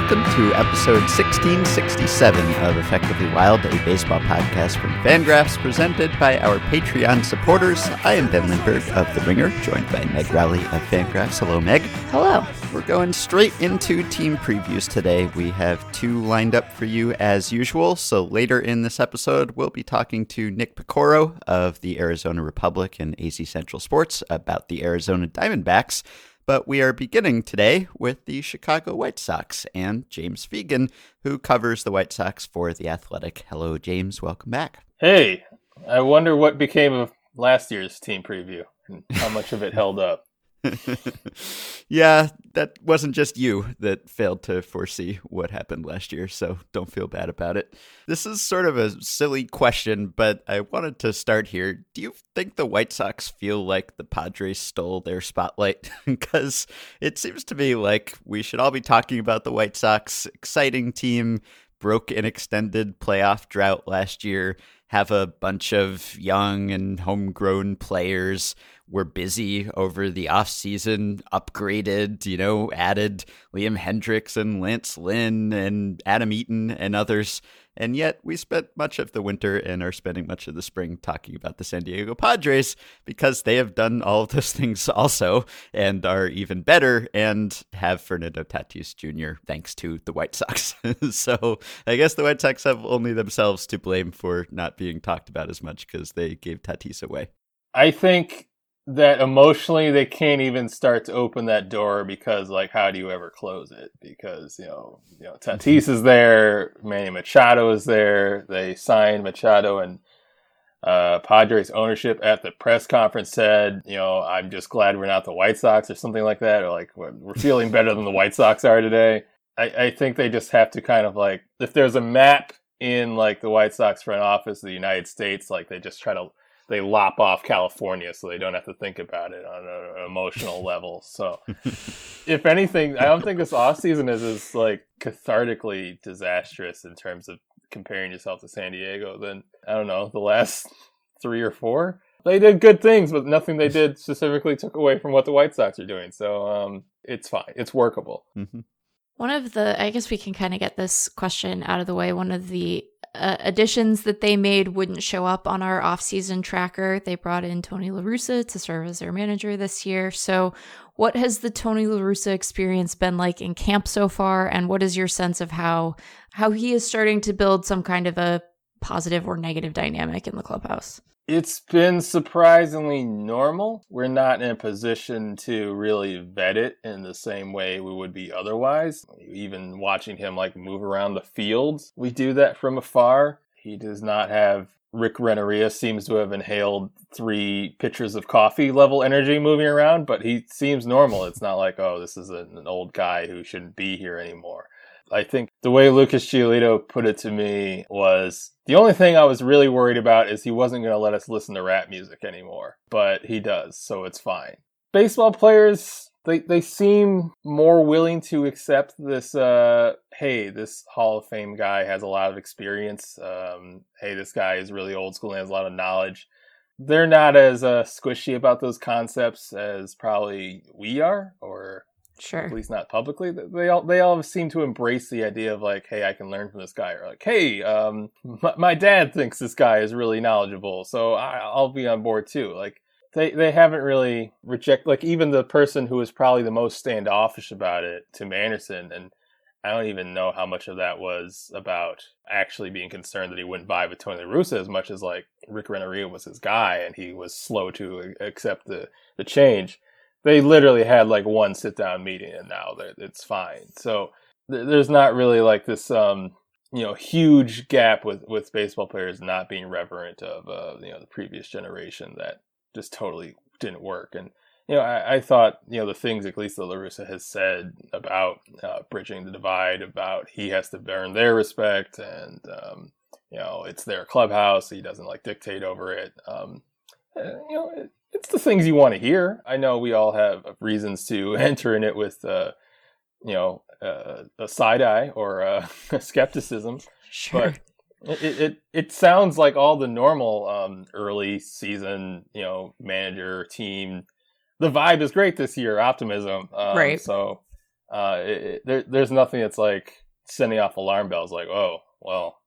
welcome to episode 1667 of Effectively Wild, a baseball podcast from Fangraphs presented by our Patreon supporters. I am Ben Lindbergh of The Ringer, joined by Meg Rowley of Fangraphs. Hello, Meg. Hello. We're going straight into team previews today. We have two lined up for you as usual. So later in this episode, we'll be talking to Nick Piecoro of the Arizona Republic and AZ Central Sports about the Arizona Diamondbacks. But we are beginning today with the Chicago White Sox and James Fegan, who covers the White Sox for The Athletic. Hello, James. Welcome back. Hey, I wonder what became of last year's team preview and how much of it held up. yeah, that wasn't just you that failed to foresee what happened last year, so don't feel bad about it. This is sort of a silly question, but I wanted to start here. Do you think the White Sox feel like the Padres stole their spotlight? because it seems to me like we should all be talking about the White Sox. Exciting team, broke an extended playoff drought last year, have a bunch of young and homegrown players were busy over the offseason, upgraded, you know, added Liam Hendriks and Lance Lynn and Adam Eaton and others. And yet we spent much of the winter and are spending much of the spring talking about the San Diego Padres because they have done all of those things also and are even better and have Fernando Tatis Jr. thanks to the White Sox. so I guess the White Sox have only themselves to blame for not being talked about as much because they gave Tatis away. I think that emotionally they can't even start to open that door because like how do you ever close it? Because you know you know Tatis is there Manny Machado is there they signed Machado and uh, Padres ownership at the press conference said you know I'm just glad we're not the White Sox or something like that or like we're feeling better than the White Sox are today. I, I think they just have to kind of like if there's a map in like the White Sox front office of the United States like they just try to they lop off California so they don't have to think about it on an emotional level. So, if anything, I don't think this off season is as like cathartically disastrous in terms of comparing yourself to San Diego than I don't know the last three or four. They did good things, but nothing they did specifically took away from what the White Sox are doing. So um, it's fine. It's workable. Mm-hmm. One of the, I guess we can kind of get this question out of the way. One of the uh, additions that they made wouldn't show up on our off-season tracker. They brought in Tony La Russa to serve as their manager this year. So, what has the Tony La Russa experience been like in camp so far, and what is your sense of how how he is starting to build some kind of a positive or negative dynamic in the clubhouse? It's been surprisingly normal. We're not in a position to really vet it in the same way we would be otherwise. Even watching him like move around the fields, we do that from afar. He does not have Rick Renteria seems to have inhaled three pitchers of coffee level energy moving around, but he seems normal. It's not like, oh, this is an old guy who shouldn't be here anymore. I think the way Lucas Giolito put it to me was the only thing I was really worried about is he wasn't going to let us listen to rap music anymore, but he does, so it's fine. Baseball players, they, they seem more willing to accept this, uh, hey, this Hall of Fame guy has a lot of experience. Um, hey, this guy is really old school and has a lot of knowledge. They're not as uh, squishy about those concepts as probably we are, or Sure. At least not publicly. They all they all seem to embrace the idea of like, hey, I can learn from this guy, or like, hey, um, my, my dad thinks this guy is really knowledgeable, so I, I'll be on board too. Like, they they haven't really reject like even the person who was probably the most standoffish about it, Tim Anderson, and I don't even know how much of that was about actually being concerned that he wouldn't vibe with Tony La Russa as much as like Rick Renteria was his guy and he was slow to accept the the change they literally had like one sit down meeting and now it's fine. So th- there's not really like this um you know huge gap with with baseball players not being reverent of uh you know the previous generation that just totally didn't work and you know I, I thought you know the things at least that La Russa has said about uh, bridging the divide about he has to earn their respect and um you know it's their clubhouse he doesn't like dictate over it um uh, you know it, it's the things you want to hear. I know we all have reasons to enter in it with, uh, you know, uh, a side eye or uh, skepticism. Sure. But it, it it sounds like all the normal um, early season, you know, manager team. The vibe is great this year. Optimism. Um, right. So Uh, it, it, there, there's nothing that's like sending off alarm bells like, oh, well,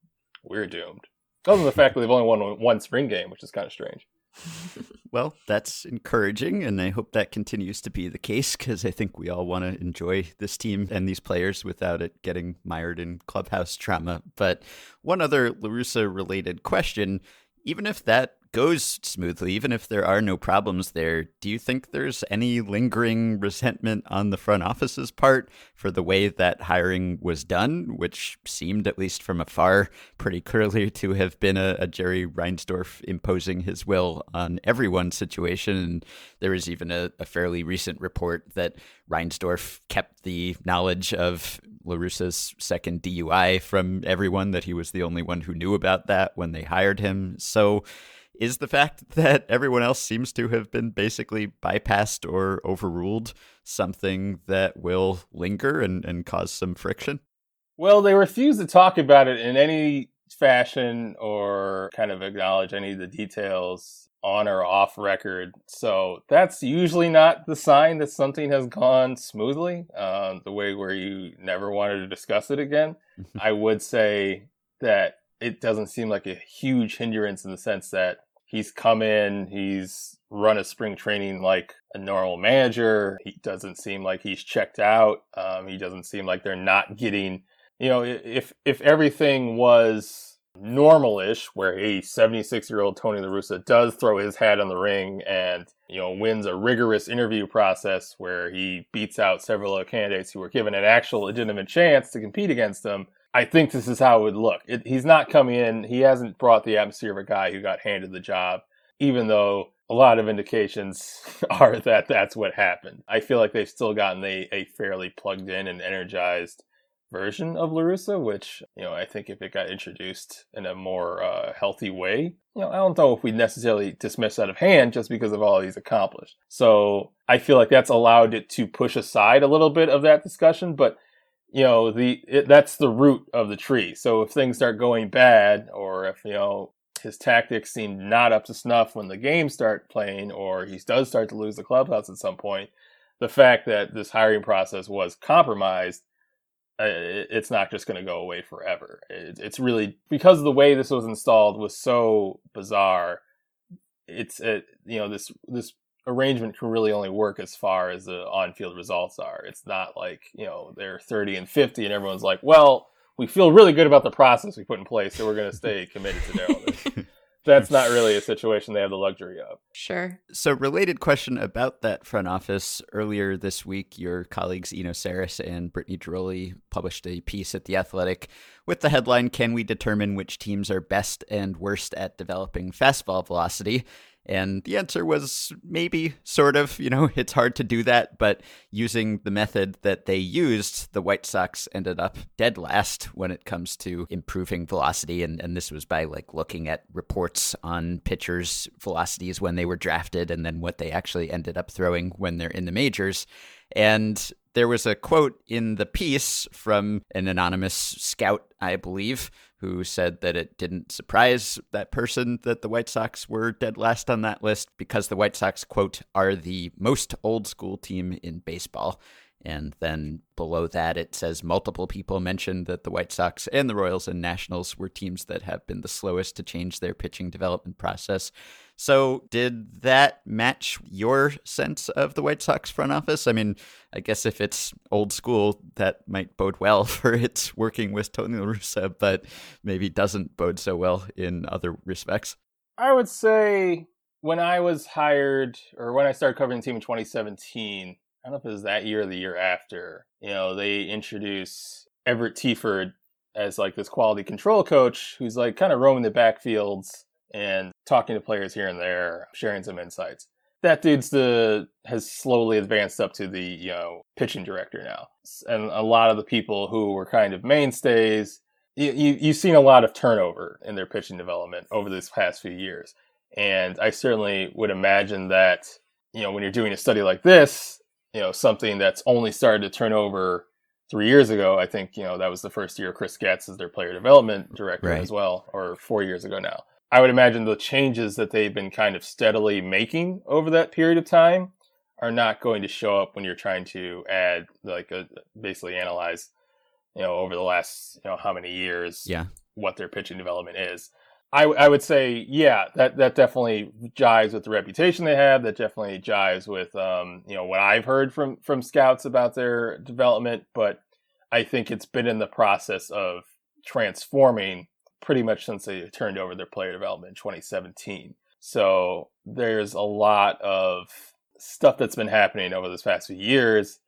we're doomed. Other than the fact that they've only won one spring game, which is kind of strange. Well, that's encouraging, and I hope that continues to be the case because I think we all want to enjoy this team and these players without it getting mired in clubhouse trauma. But one other LaRussa related question even if that goes smoothly, even if there are no problems there, do you think there's any lingering resentment on the front office's part for the way that hiring was done, which seemed, at least from afar, pretty clearly to have been a, a Jerry Reinsdorf imposing his will on everyone's situation? And there was even a, a fairly recent report that Reinsdorf kept the knowledge of LaRussa's second DUI from everyone, that he was the only one who knew about that when they hired him. So, is the fact that everyone else seems to have been basically bypassed or overruled something that will linger and, and cause some friction? Well, they refuse to talk about it in any fashion or kind of acknowledge any of the details on or off record. So that's usually not the sign that something has gone smoothly, um, the way where you never wanted to discuss it again. I would say that it doesn't seem like a huge hindrance in the sense that he's come in, he's run a spring training like a normal manager. He doesn't seem like he's checked out. Um, he doesn't seem like they're not getting, you know, if if everything was normalish, where a 76 year old Tony La Russa does throw his hat on the ring and you know wins a rigorous interview process where he beats out several candidates who were given an actual legitimate chance to compete against him I think this is how it would look. It, he's not coming in. He hasn't brought the atmosphere of a guy who got handed the job, even though a lot of indications are that that's what happened. I feel like they've still gotten a, a fairly plugged in and energized version of La Russa, which, you know, I think if it got introduced in a more uh, healthy way, you know, I don't know if we necessarily dismiss out of hand just because of all he's accomplished. So I feel like that's allowed it to push aside a little bit of that discussion, but you know the it, that's the root of the tree. So if things start going bad or if you know his tactics seem not up to snuff when the games start playing or he does start to lose the clubhouse at some point the fact that this hiring process was compromised uh, it's not just going to go away forever. It's really because the way this was installed was so bizarre it's it, you know this this arrangement can really only work as far as the on-field results are. It's not like you know they're 30 and 50 and everyone's like, well, we feel really good about the process we put in place, so we're going to stay committed to Daryl. That's not really a situation they have the luxury of. Sure. So, related question about that front office. Earlier this week, your colleagues Eno Sarris and Brittany Ghiroli published a piece at The Athletic with the headline Can we determine which teams are best and worst at developing fastball velocity? And the answer was maybe, sort of. You know, it's hard to do that, but using the method that they used, the White Sox ended up dead last when it comes to improving velocity. And, and this was by like looking at reports on pitchers' velocities when they were drafted and then what they actually ended up throwing when they're in the majors. And there was a quote in the piece from an anonymous scout, I believe, who said that it didn't surprise that person that the White Sox were dead last on that list because the White Sox, quote, are the most old school team in baseball. And then below that, it says multiple people mentioned that the White Sox and the Royals and Nationals were teams that have been the slowest to change their pitching development process. So, did that match your sense of the White Sox front office? I mean, I guess if it's old school, that might bode well for its working with Tony La Russa, but maybe doesn't bode so well in other respects. I would say when I was hired, or when I started covering the team in 2017, I don't know if it was that year or the year after, you know, they introduce Everett Teaford as like this quality control coach who's like kind of roaming the backfields and talking to players here and there, sharing some insights. That dude's the has slowly advanced up to the you know pitching director now, and a lot of the people who were kind of mainstays, you, you you've seen a lot of turnover in their pitching development over this past few years, and I certainly would imagine that you know when you're doing a study like this, you know, something that's only started to turn over three years ago. I think, you know, that was the first year Chris Getz is their player development director right. as well, or four years ago now. I would imagine the changes that they've been kind of steadily making over that period of time are not going to show up when you're trying to add like a, basically analyze you know over the last you know how many years yeah what their pitching development is I, I would say yeah that that definitely jives with the reputation they have. That definitely jives with um you know what I've heard from from scouts about their development. But I think it's been in the process of transforming pretty much since they turned over their player development in 2017 so there's a lot of stuff that's been happening over this past few years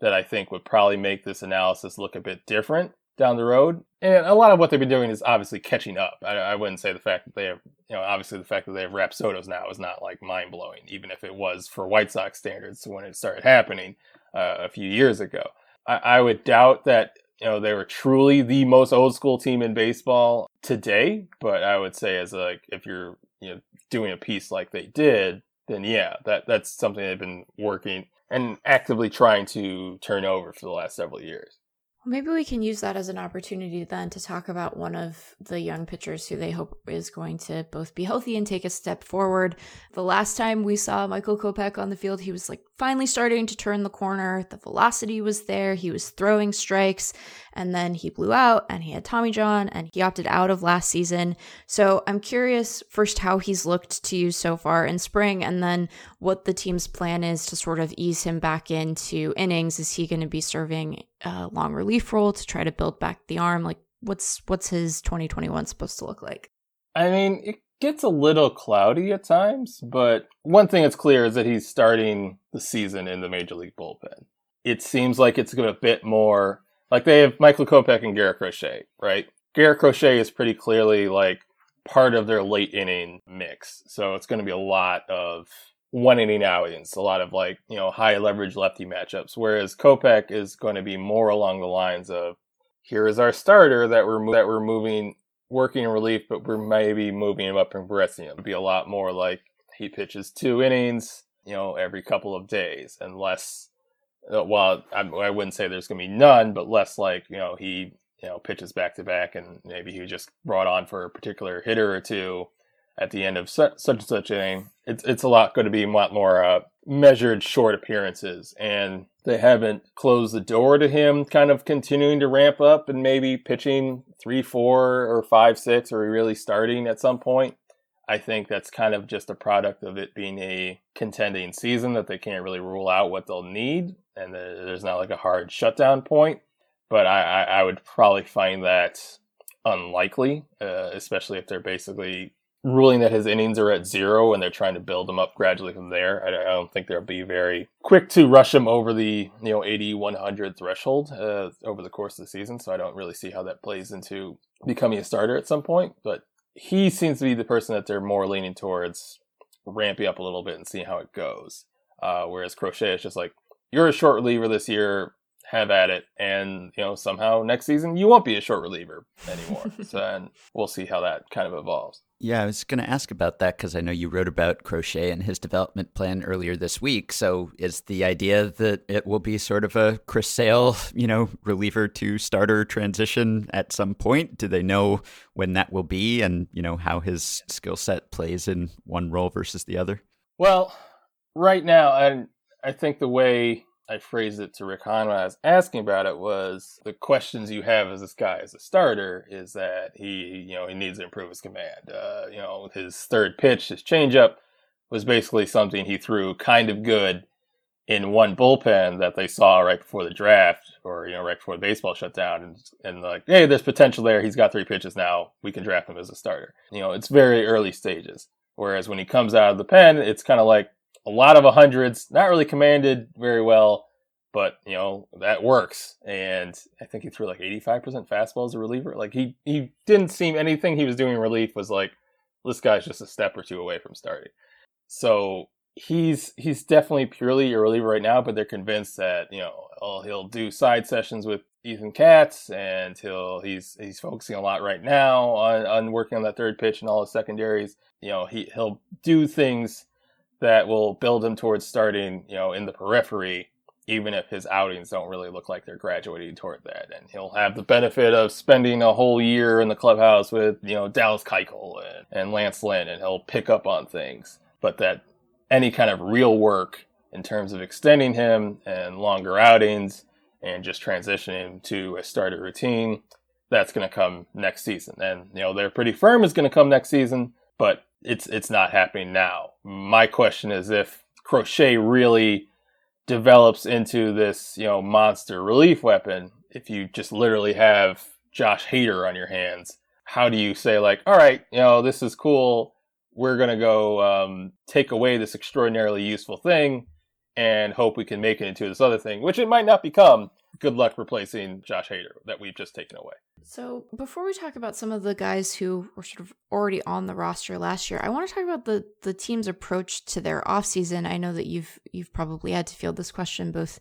that I think would probably make this analysis look a bit different down the road. And a lot of what they've been doing is obviously catching up. I, I wouldn't say the fact that they have, you know, obviously the fact that they have Rapsodos now is not like mind blowing, even if it was for White Sox standards when it started happening uh, a few years ago. I, I would doubt that you know they were truly the most old school team in baseball today, but I would say as like if you're you know doing a piece like they did, then yeah, that that's something they've been working and actively trying to turn over for the last several years. Maybe we can use that as an opportunity then to talk about one of the young pitchers who they hope is going to both be healthy and take a step forward. The last time we saw Michael Kopech on the field, he was like finally starting to turn the corner. The velocity was there. He was throwing strikes and then he blew out and he had Tommy John and he opted out of last season. So I'm curious first how he's looked to you so far in spring and then what the team's plan is to sort of ease him back into innings. Is he going to be serving a long relief role to try to build back the arm? Like what's what's his 2021 supposed to look like? I mean, it gets a little cloudy at times, but one thing that's clear is that he's starting the season in the major league bullpen. It seems like it's a bit more like they have Michael Kopech and Garrett Crochet, right? Garrett Crochet is pretty clearly like part of their late inning mix. So it's going to be a lot of one inning outings, a lot of like, you know, high leverage lefty matchups. Whereas Kopech is going to be more along the lines of here is our starter that we're, that we're moving working in relief, but we're maybe moving him up and progressing him. It'd be a lot more like he pitches two innings, you know, every couple of days, and less. Uh, well, I, I wouldn't say there's going to be none, but less like you know he you know pitches back to back, and maybe he just brought on for a particular hitter or two at the end of such, such and such inning. It's it's a lot going to be a lot more uh, measured short appearances, and they haven't closed the door to him kind of continuing to ramp up and maybe pitching three, four, or five, six, or really starting at some point. I think that's kind of just a product of it being a contending season that they can't really rule out what they'll need, and there's not like a hard shutdown point. But I, I, would probably find that unlikely, uh, especially if they're basically ruling that his innings are at zero and they're trying to build him up gradually from there. I, I don't think they'll be very quick to rush him over the you know 80 100 threshold uh, over the course of the season. So I don't really see how that plays into becoming a starter at some point. But he seems to be the person that they're more leaning towards ramping up a little bit and seeing how it goes. Uh, whereas Crochet is just like you're a short reliever this year have at it. And, you know, somehow next season you won't be a short reliever anymore. so and we'll see how that kind of evolves. Yeah, I was going to ask about that because I know you wrote about Crochet and his development plan earlier this week. So is the idea that it will be sort of a Chris Sale, you know, reliever to starter transition at some point? Do they know when that will be and, you know, how his skill set plays in one role versus the other? Well, right now, I, I think the way I phrased it to Rick Hahn when I was asking about it was the questions you have as this guy as a starter is that he, you know, he needs to improve his command. Uh, you know, his third pitch, his changeup, was basically something he threw kind of good in one bullpen that they saw right before the draft or you know right before the baseball shut down and and like hey there's potential there. He's got three pitches now. We can draft him as a starter. You know it's very early stages. Whereas when he comes out of the pen it's kind of like a lot of hundreds, not really commanded very well, but you know that works. And I think he threw like 85% fastball as a reliever. Like he he didn't seem anything he was doing in relief was like this guy's just a step or two away from starting. So he's he's definitely purely a reliever right now, but they're convinced that you know oh, he'll do side sessions with Ethan Katz, and he'll he's he's focusing a lot right now on, on working on that third pitch and all his secondaries. You know he he'll do things that will build him towards starting, you know, in the periphery, even if his outings don't really look like they're graduating toward that. And he'll have the benefit of spending a whole year in the clubhouse with, you know, Dallas Keuchel and, and Lance Lynn, and he'll pick up on things. But that any kind of real work in terms of extending him and longer outings and just transitioning to a starter routine. That's going to come next season. And, you know, they're pretty firm is going to come next season, but it's it's not happening now. My question is if Crochet really develops into this, you know, monster relief weapon, if you just literally have Josh Hader on your hands, how do you say like, all right, you know, this is cool. We're gonna go um, take away this extraordinarily useful thing and hope we can make it into this other thing, which it might not become. Good luck replacing Josh Hader that we've just taken away. So, before we talk about some of the guys who were sort of already on the roster last year, I want to talk about the the team's approach to their offseason. I know that you've you've probably had to field this question both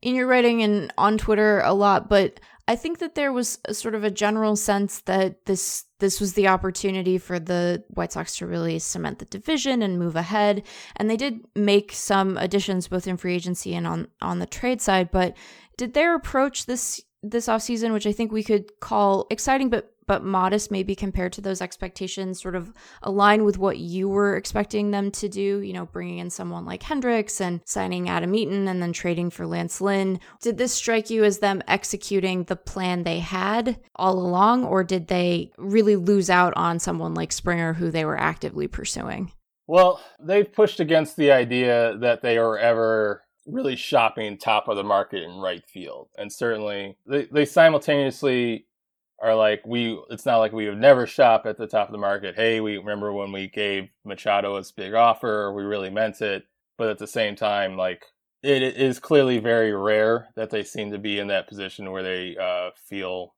in your writing and on Twitter a lot, but I think that there was sort of a general sense that this this was the opportunity for the White Sox to really cement the division and move ahead. And they did make some additions both in free agency and on on the trade side, but did their approach this this offseason, which I think we could call exciting but but modest maybe compared to those expectations sort of align with what you were expecting them to do? You know bringing in someone like hendriks and signing adam eaton and then trading for lance lynn. Did this strike you as them executing the plan they had all along or did they really lose out on someone like springer who they were actively pursuing? Well they've pushed against the idea that they are ever really shopping top of the market in right field. And certainly they, they simultaneously are like we it's not like we would never shop at the top of the market. Hey we remember when we gave machado this big offer? We really meant it. But at the same time like it is clearly very rare that they seem to be in that position where they uh, feel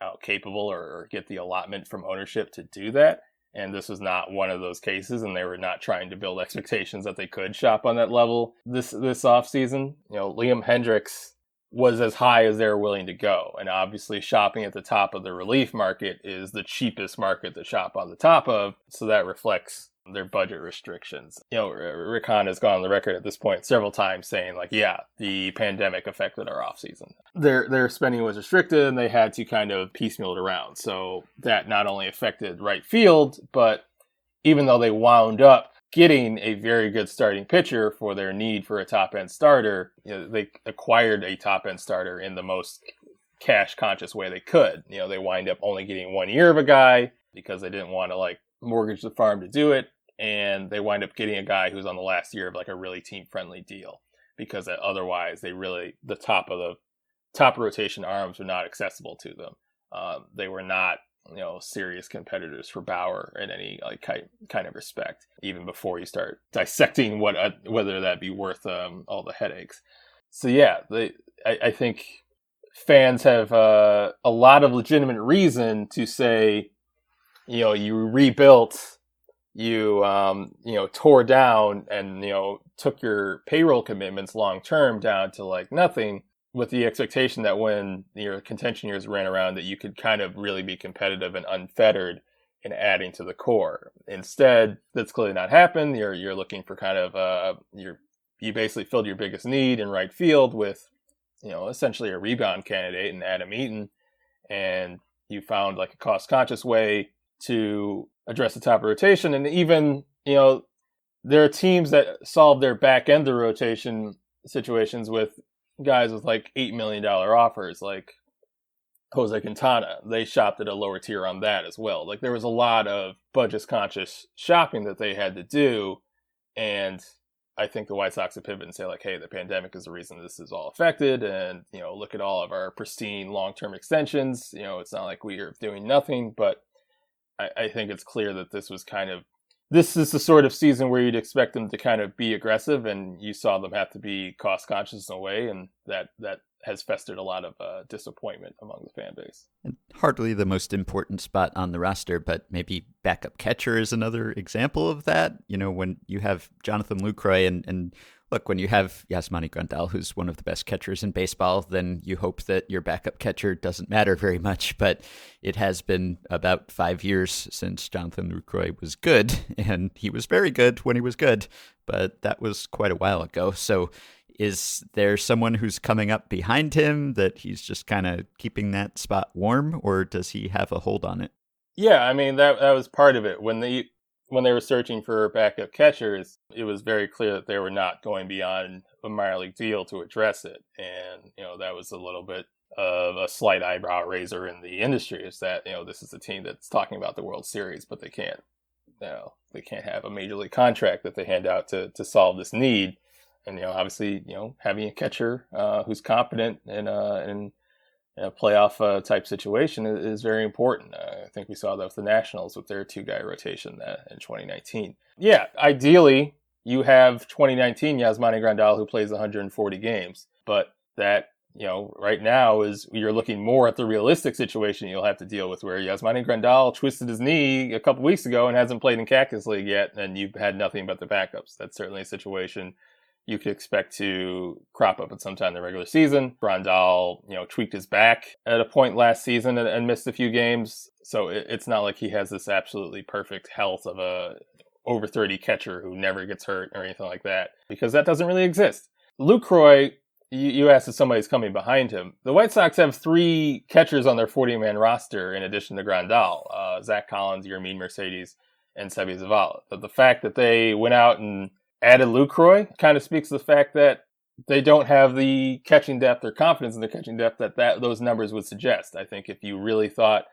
uh, capable or get the allotment from ownership to do that and this was not one of those cases and they were not trying to build expectations that they could shop on that level this this off season you know liam hendriks was as high as they were willing to go. And obviously, shopping at the top of the relief market is the cheapest market to shop on the top of. So that reflects their budget restrictions. You know, Rick Hahn has gone on the record at this point several times saying, like, yeah, the pandemic affected our off season. Their their spending was restricted, and they had to kind of piecemeal it around. So that not only affected right field, but even though they wound up getting a very good starting pitcher for their need for a top end starter. You know, they acquired a top end starter in the most cash conscious way they could. You know, they wind up only getting one year of a guy because they didn't want to like mortgage the farm to do it. And they wind up getting a guy who's on the last year of like a really team friendly deal because otherwise they really, the top of the top rotation arms were not accessible to them. Um, they were not you know serious competitors for Bauer in any like kind of respect, even before you start dissecting what uh, whether that be worth um, all the headaches. So yeah, they, I, I think fans have uh, a lot of legitimate reason to say, you know, you rebuilt, you um, you know tore down, and you know took your payroll commitments long term down to like nothing with the expectation that when your contention years ran around that you could kind of really be competitive and unfettered in adding to the core. Instead, that's clearly not happened. You're you're looking for kind of uh you're you basically filled your biggest need in right field with you know essentially a rebound candidate in Adam Eaton, and you found like a cost conscious way to address the top of rotation. And even you know there are teams that solve their back end of rotation situations with guys with like eight million dollar offers, like Jose Quintana. They shopped at a lower tier on that as well. Like there was a lot of budget conscious shopping that they had to do, and I think the White Sox would pivot and say like, "Hey, the pandemic is the reason this is all affected, and you know, look at all of our pristine long term extensions. You know, it's not like we are doing nothing, but." I, I think it's clear that this was kind of this is the sort of season where you'd expect them to kind of be aggressive, and you saw them have to be cost conscious in a way, and that that has festered a lot of uh, disappointment among the fan base. And hardly the most important spot on the roster, but maybe backup catcher is another example of that. You know, when you have Jonathan Lucroy and and look, when you have Yasmani Grandal, who's one of the best catchers in baseball, then you hope that your backup catcher doesn't matter very much. But it has been about five years since Jonathan Lucroy was good, and he was very good when he was good, but that was quite a while ago. So is there someone who's coming up behind him that he's just kind of keeping that spot warm, or does he have a hold on it? Yeah, I mean that that was part of it when the when they were searching for backup catchers, it was very clear that they were not going beyond a minor league deal to address it. And, you know, that was a little bit of a slight eyebrow raiser in the industry is that, you know, this is a team that's talking about the World Series, but they can't, you know, they can't have a major league contract that they hand out to, to solve this need. And, you know, obviously, you know, having a catcher uh, who's competent and, uh, and, a playoff uh, type situation is, is very important. Uh, I think we saw that with the Nationals with their two guy rotation in 2019. Yeah, ideally, you have 2019 Yasmani Grandal who plays 140 games, but that you know right now is you're looking more at the realistic situation you'll have to deal with where Yasmani Grandal twisted his knee a couple weeks ago and hasn't played in Cactus League yet, and you've had nothing but the backups. That's certainly a situation you could expect to crop up at some time in the regular season. Grandal, you know, tweaked his back at a point last season and, and missed a few games. So it, it's not like he has this absolutely perfect health of a over 30 catcher who never gets hurt or anything like that, because that doesn't really exist. Lucroy, you, you asked if somebody's coming behind him. The White Sox have three catchers on their 40 man roster in addition to Grandal uh, Zack Collins, Yermin Mercedes, and Seby Zavala. But the fact that they went out and added Lucroy kind of speaks to the fact that they don't have the catching depth or confidence in their catching depth that, that those numbers would suggest. I think if you really thought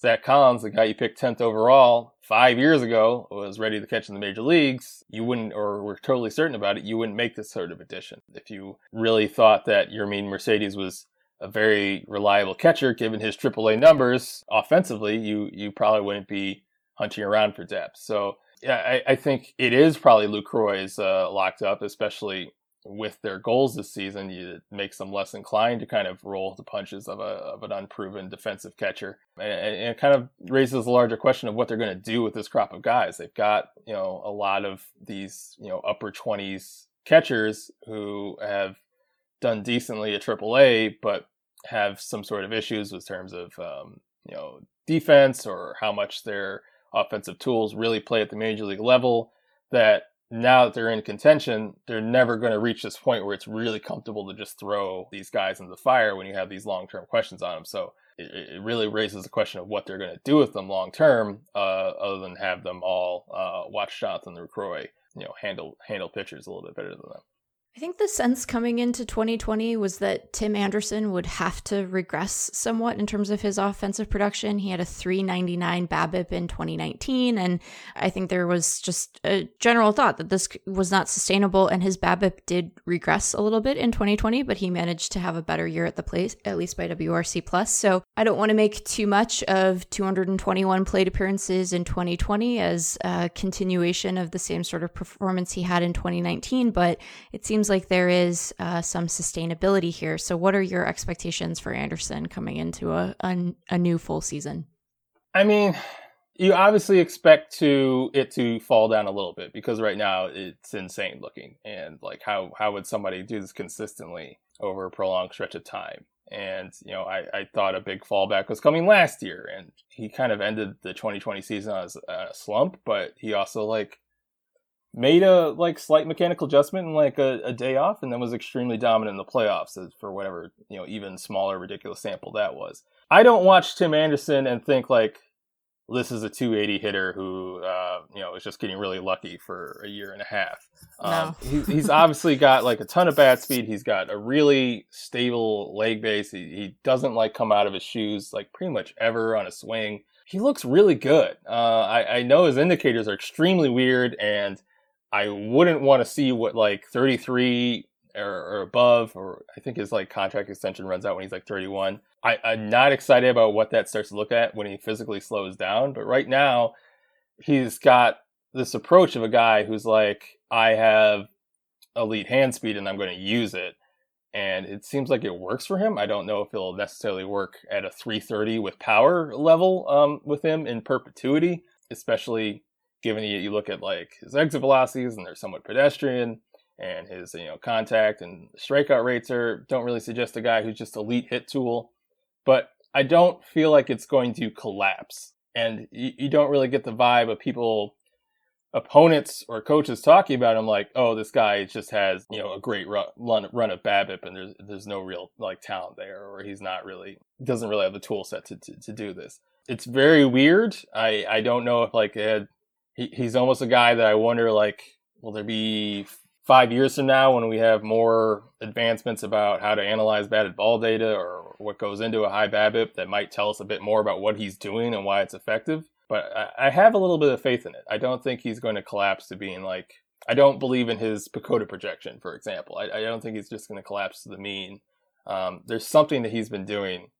Zack Collins, the guy you picked 10th overall five years ago, was ready to catch in the major leagues, you wouldn't, or were totally certain about it, you wouldn't make this sort of addition. If you really thought that Yermin Mercedes was a very reliable catcher, given his AAA numbers offensively, you you probably wouldn't be hunting around for depth. So I, I, think it is probably Lucroy is uh, locked up, especially with their goals this season. It makes them less inclined to kind of roll the punches of a of an unproven defensive catcher, and, and it kind of raises a larger question of what they're going to do with this crop of guys. They've got you know a lot of these you know upper twenties catchers who have done decently at AAA, but have some sort of issues with terms of um, you know defense or how much they're offensive tools really play at the major league level that now that they're in contention, they're never going to reach this point where it's really comfortable to just throw these guys in the fire when you have these long term questions on them. So it, it, really raises the question of what they're going to do with them long term, uh, other than have them all uh, watch Jonathan Lucroy, you know, handle handle pitchers a little bit better than them. I think the sense coming into 2020 was that Tim Anderson would have to regress somewhat in terms of his offensive production. He had a 399 BABIP in 2019, and I think there was just a general thought that this was not sustainable, and his BABIP did regress a little bit in 2020, but he managed to have a better year at the place, at least by WRC plus. So I don't want to make too much of 221 plate appearances in 2020 as a continuation of the same sort of performance he had in 2019, but it seems seems like there is uh, some sustainability here. So, what are your expectations for Anderson coming into a, a, a new full season? I mean, you obviously expect to it to fall down a little bit because right now it's insane looking, and like how how would somebody do this consistently over a prolonged stretch of time? And you know, I, I thought a big fallback was coming last year, and he kind of ended the 2020 season as a slump, but he also like made a like slight mechanical adjustment in like a, a, day off and then was extremely dominant in the playoffs for whatever you know even smaller ridiculous sample that was. I don't watch tim anderson and think like this is a 280 hitter who uh, you know is just getting really lucky for a year and a half. No. Um, he, he's obviously got like a ton of bat speed. He's got a really stable leg base. He, he doesn't like come out of his shoes like pretty much ever on a swing. He looks really good. Uh, I, I know his indicators are extremely weird and I wouldn't want to see what like 33 or, or, above, or I think his like contract extension runs out when he's like 31. I, I'm not excited about what that starts to look at when he physically slows down. But right now, he's got this approach of a guy who's like, I have elite hand speed and I'm going to use it. And it seems like it works for him. I don't know if it'll necessarily work at a 330 with power level um, with him in perpetuity, especially given you, you look at like his exit velocities and they're somewhat pedestrian and his you know contact and strikeout rates are don't really suggest a guy who's just elite hit tool but i don't feel like it's going to collapse. And you, you don't really get the vibe of people opponents or coaches talking about him like oh this guy just has you know a great run, run of BABIP and there's there's no real like talent there or he's not really doesn't really have the tool set to, to, to do this. It's very weird. I i don't know if like it had he, he's almost a guy that I wonder like, will there be five years from now when we have more advancements about how to analyze batted ball data or what goes into a high BABIP that might tell us a bit more about what he's doing and why it's effective. But I, I have a little bit of faith in it. I don't think he's going to collapse to being like I don't believe in his PECOTA projection, for example. I, I don't think he's just going to collapse to the mean. Um, there's something that he's been doing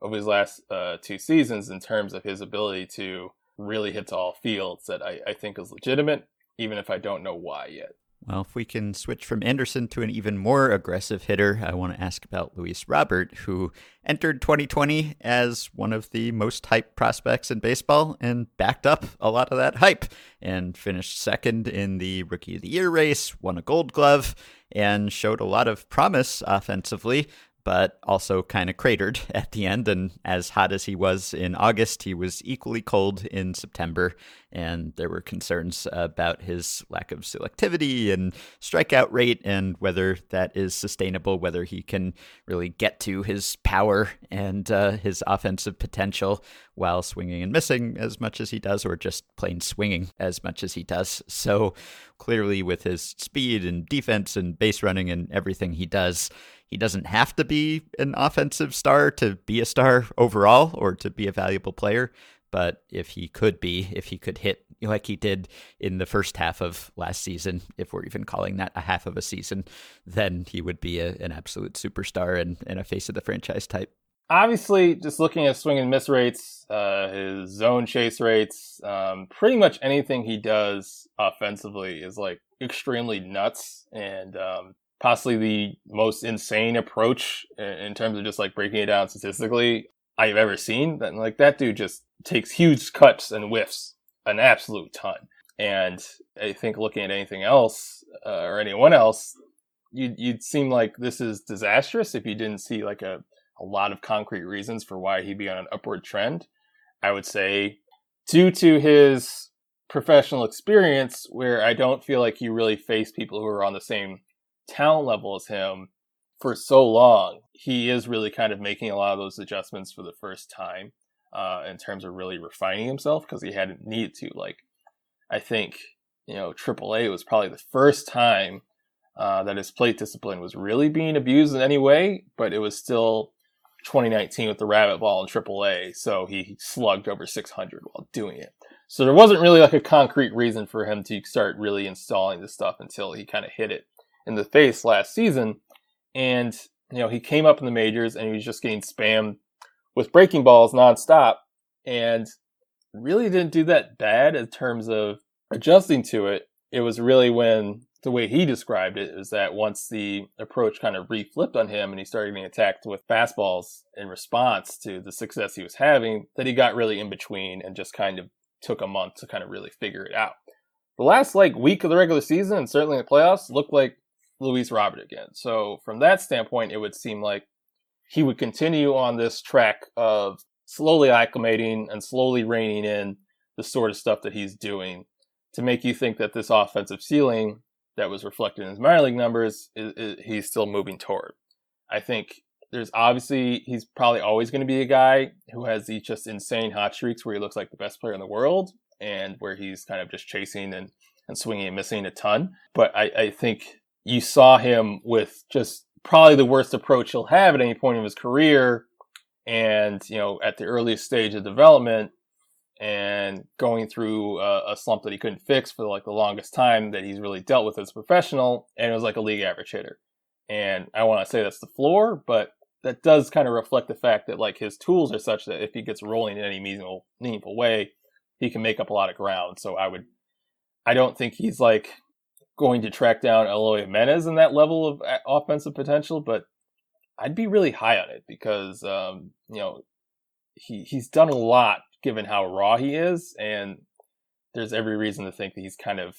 over his last uh, two seasons in terms of his ability to really hits all fields that I, I think is legitimate, even if I don't know why yet. Well, if we can switch from Anderson to an even more aggressive hitter, I want to ask about Luis Robert, who entered 2020 as one of the most hyped prospects in baseball and backed up a lot of that hype and finished second in the Rookie of the Year race, won a gold glove, and showed a lot of promise offensively but also kind of cratered at the end. And as hot as he was in August, he was equally cold in September. And there were concerns about his lack of selectivity and strikeout rate and whether that is sustainable, whether he can really get to his power and uh, his offensive potential while swinging and missing as much as he does, or just plain swinging as much as he does. So clearly, with his speed and defense and base running and everything he does, he doesn't have to be an offensive star to be a star overall or to be a valuable player. But if he could be, if he could hit like he did in the first half of last season, if we're even calling that a half of a season, then he would be a, an absolute superstar and, and a face of the franchise type. Obviously, just looking at swing and miss rates, uh, his zone chase rates, um, pretty much anything he does offensively is like extremely nuts. And um, possibly the most insane approach in terms of just like breaking it down statistically I've ever seen. That like that dude just takes huge cuts and whiffs an absolute ton. And I think looking at anything else uh, or anyone else, you'd you'd seem like this is disastrous if you didn't see like a a lot of concrete reasons for why he'd be on an upward trend. I would say due to his professional experience where I don't feel like he really faced people who are on the same talent level as him for so long, he is really kind of making a lot of those adjustments for the first time uh, in terms of really refining himself because he hadn't needed to. Like, I think, you know, AAA was probably the first time uh, that his plate discipline was really being abused in any way, but it was still 2019 with the rabbit ball in AAA, so he slugged over 600 while doing it. So there wasn't really like a concrete reason for him to start really installing this stuff until he kind of hit it in the face last season. And, you know, he came up in the majors and he was just getting spammed with breaking balls nonstop and really didn't do that bad in terms of adjusting to it. It was really when the way he described it is that once the approach kind of reflipped on him and he started getting attacked with fastballs in response to the success he was having, that he got really in between and just kind of took a month to kind of really figure it out. The last like week of the regular season and certainly the playoffs looked like Luis Robert again. So from that standpoint, it would seem like he would continue on this track of slowly acclimating and slowly reining in the sort of stuff that he's doing to make you think that this offensive ceiling that was reflected in his minor league numbers is, is, he's still moving toward. I think there's obviously he's probably always going to be a guy who has these just insane hot streaks where he looks like the best player in the world and where he's kind of just chasing and, and swinging and missing a ton. But I, I think you saw him with just probably the worst approach he'll have at any point in his career and you know at the earliest stage of development and going through a, a, slump that he couldn't fix for like the longest time that he's really dealt with as a professional and it was like a league average hitter. And i want to say that's the floor but that does kind of reflect the fact that like his tools are such that if he gets rolling in any meaningful meaningful way he can make up a lot of ground. So i would i don't think he's like going to track down Eloy Jimenez in that level of offensive potential, but I'd be really high on it because um, you know he he's done a lot given how raw he is, and there's every reason to think that he's kind of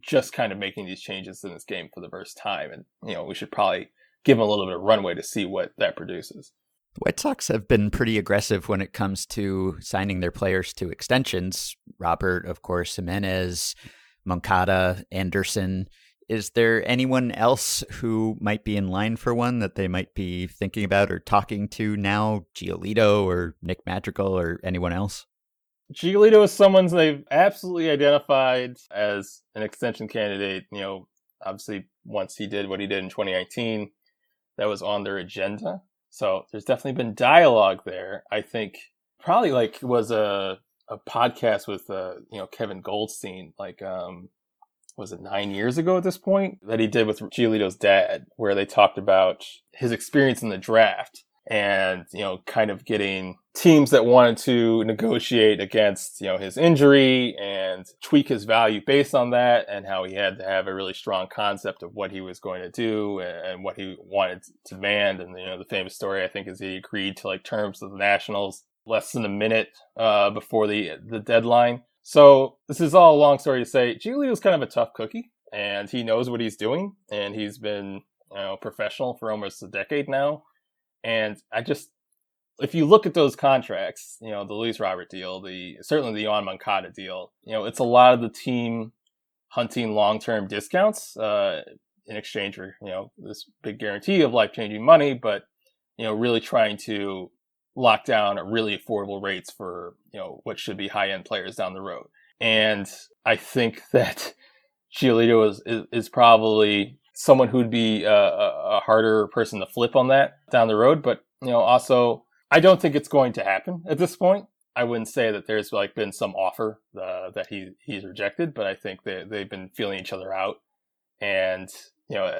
just kind of making these changes in this game for the first time, and you know we should probably give him a little bit of runway to see what that produces. The White Sox have been pretty aggressive when it comes to signing their players to extensions. Robert, of course, Jimenez, Moncada, Anderson. Is there anyone else who might be in line for one that they might be thinking about or talking to now? Giolito or Nick Madrigal or anyone else? Giolito is someone they've absolutely identified as an extension candidate. You know, obviously once he did what he did in 2019, that was on their agenda. So there's definitely been dialogue there. I think probably like was a a podcast with uh, you know Kevin Goldstein like um was it nine years ago at this point that he did with Giolito's dad, where they talked about his experience in the draft and you know kind of getting teams that wanted to negotiate against you know his injury and tweak his value based on that and how he had to have a really strong concept of what he was going to do and what he wanted to demand. And you know the famous story i think is he agreed to like terms of the nationals less than a minute uh, before the the deadline. So this is all a long story to say. Giolito's kind of a tough cookie and he knows what he's doing and he's been you know professional for almost a decade now. And I just, if you look at those contracts, you know, the Luis Robert deal, the certainly the Yoan Moncada deal, you know, it's a lot of the team hunting long-term discounts uh, in exchange for you know this big guarantee of life-changing money, but you know, really trying to lock down really affordable rates for you know what should be high-end players down the road. And I think that Giolito is, is, is probably someone who'd be a, a, harder person to flip on that down the road. But you know, also, I don't think it's going to happen at this point. I wouldn't say that there's like been some offer uh, that he he's rejected, but I think they they've been feeling each other out, and you know,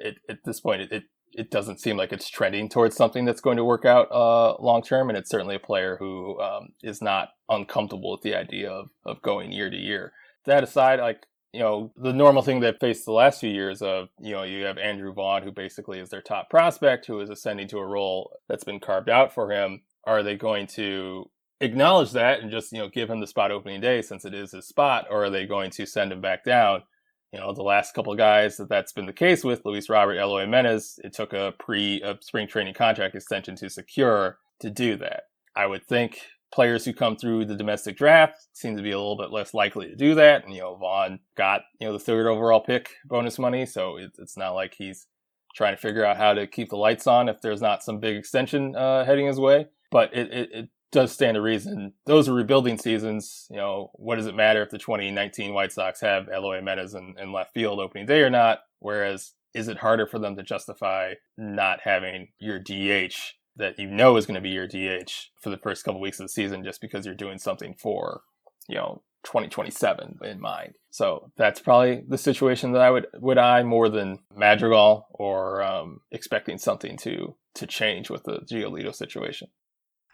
it, at this point, it, it it doesn't seem like it's trending towards something that's going to work out uh, long term. And it's certainly a player who um, is not uncomfortable with the idea of, of going year to year. That aside, like you know, the normal thing that faced the last few years of, you know, you have Andrew Vaughn, who basically is their top prospect, who is ascending to a role that's been carved out for him. Are they going to acknowledge that and just, you know, give him the spot opening day since it is his spot, or are they going to send him back down? You know, the last couple of guys that that's been the case with, Luis Robert, Eloy Jimenez, it took a pre a spring training contract extension to secure to do that. I would think players who come through the domestic draft seem to be a little bit less likely to do that. And, you know, Vaughn got, you know, the third overall pick bonus money. So it, it's not like he's trying to figure out how to keep the lights on if there's not some big extension uh, heading his way. But it, it, it does stand to reason. Those are rebuilding seasons. You know, what does it matter if the 2019 White Sox have Eloy Jimenez in, in left field opening day or not? Whereas, is it harder for them to justify not having your DH that you know is going to be your DH for the first couple weeks of the season just because you're doing something for, you know, 2027 in mind. So that's probably the situation that I would would eye more than Madrigal or um, expecting something to to change with the Giolito situation.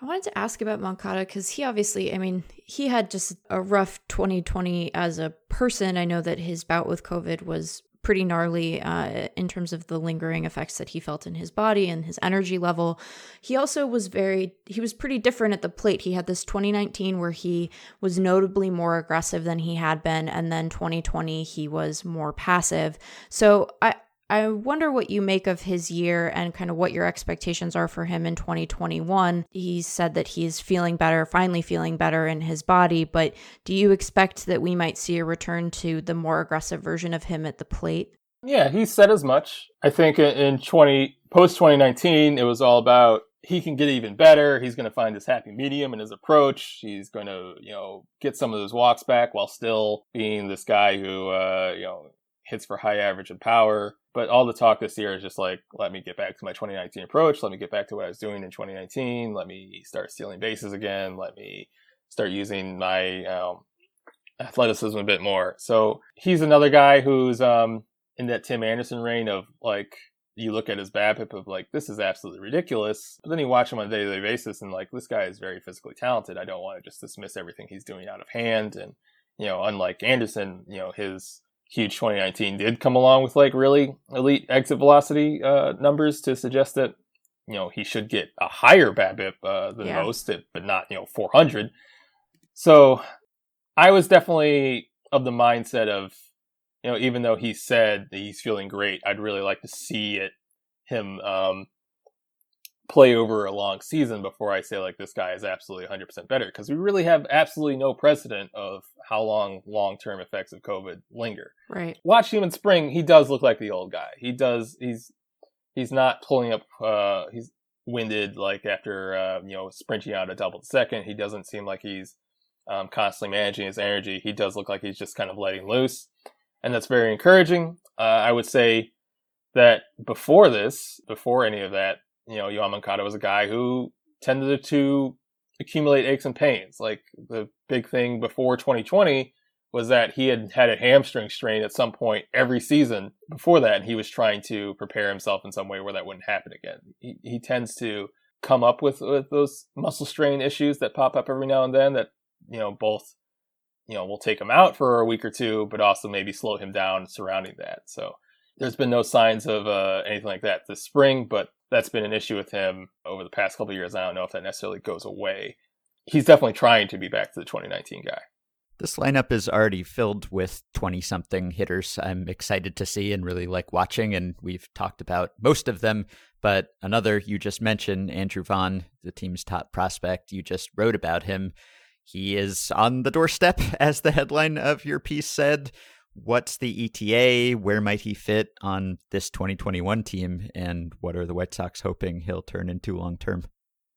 I wanted to ask about Moncada because he obviously, I mean, he had just a rough 2020 as a person. I know that his bout with COVID was pretty gnarly uh, in terms of the lingering effects that he felt in his body and his energy level. He also was very, he was pretty different at the plate. He had this 2019 where he was notably more aggressive than he had been, and then 2020 he was more passive. So I, I wonder what you make of his year and kind of what your expectations are for him in 2021. He said that he's feeling better, finally feeling better in his body, but do you expect that we might see a return to the more aggressive version of him at the plate? Yeah, he said as much. I think in 20 post 2019 it was all about he can get even better. He's going to find his happy medium in his approach. He's going to, you know, get some of those walks back while still being this guy who, uh, you know, hits for high average and power. But all the talk this year is just like, let me get back to my 2019 approach. Let me get back to what I was doing in 2019. Let me start stealing bases again. Let me start using my um, athleticism a bit more. So he's another guy who's um, in that Tim Anderson reign of like, you look at his BABIP of like, this is absolutely ridiculous. But then you watch him on a day to day basis and like, this guy is very physically talented. I don't want to just dismiss everything he's doing out of hand. And, you know, unlike Anderson, you know, his huge 2019 did come along with like really elite exit velocity uh, numbers to suggest that you know he should get a higher BABIP uh, than yeah. most, but not you know 400. So I was definitely of the mindset of you know even though he said that he's feeling great, I'd really like to see it him um, play over a long season before I say like this guy is absolutely 100% better because we really have absolutely no precedent of how long long-term effects of COVID linger. Right. Watch him in spring, he does look like the old guy. He does he's he's not pulling up uh he's winded like after uh you know sprinting out a double second. He doesn't seem like he's um, constantly managing his energy. He does look like he's just kind of letting loose, and that's very encouraging. Uh, I would say that before this, before any of that, you know, Yoan Moncada was a guy who tended to accumulate aches and pains. Like the big thing before 2020 was that he had had a hamstring strain at some point every season before that, and he was trying to prepare himself in some way where that wouldn't happen again. He, he tends to come up with, with those muscle strain issues that pop up every now and then that, you know, both, you know, will take him out for a week or two, but also maybe slow him down surrounding that. So there's been no signs of uh, anything like that this spring, but that's been an issue with him over the past couple years. I don't know if that necessarily goes away. He's definitely trying to be back to the 2019 guy. This lineup is already filled with 20 something hitters I'm excited to see and really like watching. And we've talked about most of them. But another you just mentioned, Andrew Vaughn, the team's top prospect, you just wrote about him. He is on the doorstep, as the headline of your piece said. What's the ETA? Where might he fit on this 2021 team? And what are the White Sox hoping he'll turn into long term?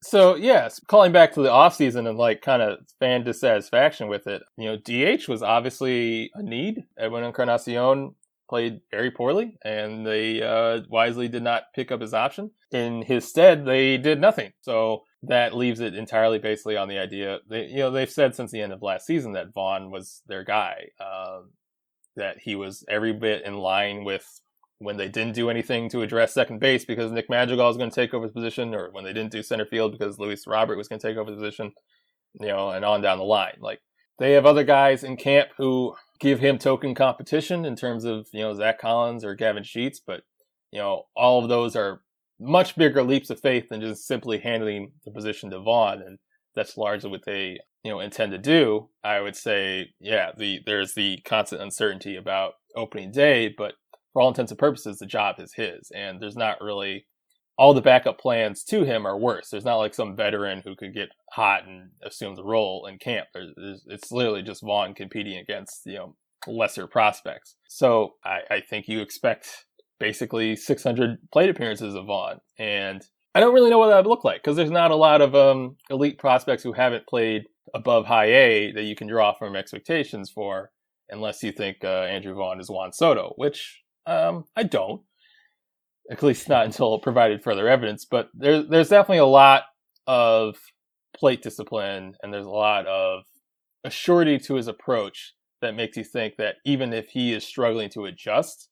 So yes, calling back to the offseason and like kind of fan dissatisfaction with it. You know, DH was obviously a need. Edwin Encarnacion played very poorly, and they uh, wisely did not pick up his option. In his stead, they did nothing. So that leaves it entirely basically on the idea. They, you know, they've said since the end of last season that Vaughn was their guy. Um, that he was every bit in line with when they didn't do anything to address second base because Nick Madrigal was going to take over his position, or when they didn't do center field because Luis Robert was going to take over the position, you know, and on down the line. Like they have other guys in camp who give him token competition in terms of you know Zack Collins or Gavin Sheets, but you know all of those are much bigger leaps of faith than just simply handling the position to Vaughn, and that's largely what they you know intend to do. I would say, yeah, the there's the constant uncertainty about opening day, but for all intents and purposes, the job is his, and there's not really all the backup plans to him are worse. There's not like some veteran who could get hot and assume the role in camp. There's, there's, it's literally just Vaughn competing against you know lesser prospects. So I, I think you expect basically 600 plate appearances of Vaughn, and I don't really know what that would look like because there's not a lot of um, elite prospects who haven't played above high A that you can draw from expectations for, unless you think uh, Andrew Vaughn is Juan Soto, which um, I don't. At least not until provided further evidence. But there's there's definitely a lot of plate discipline, and there's a lot of a surety to his approach that makes you think that even if he is struggling to adjust,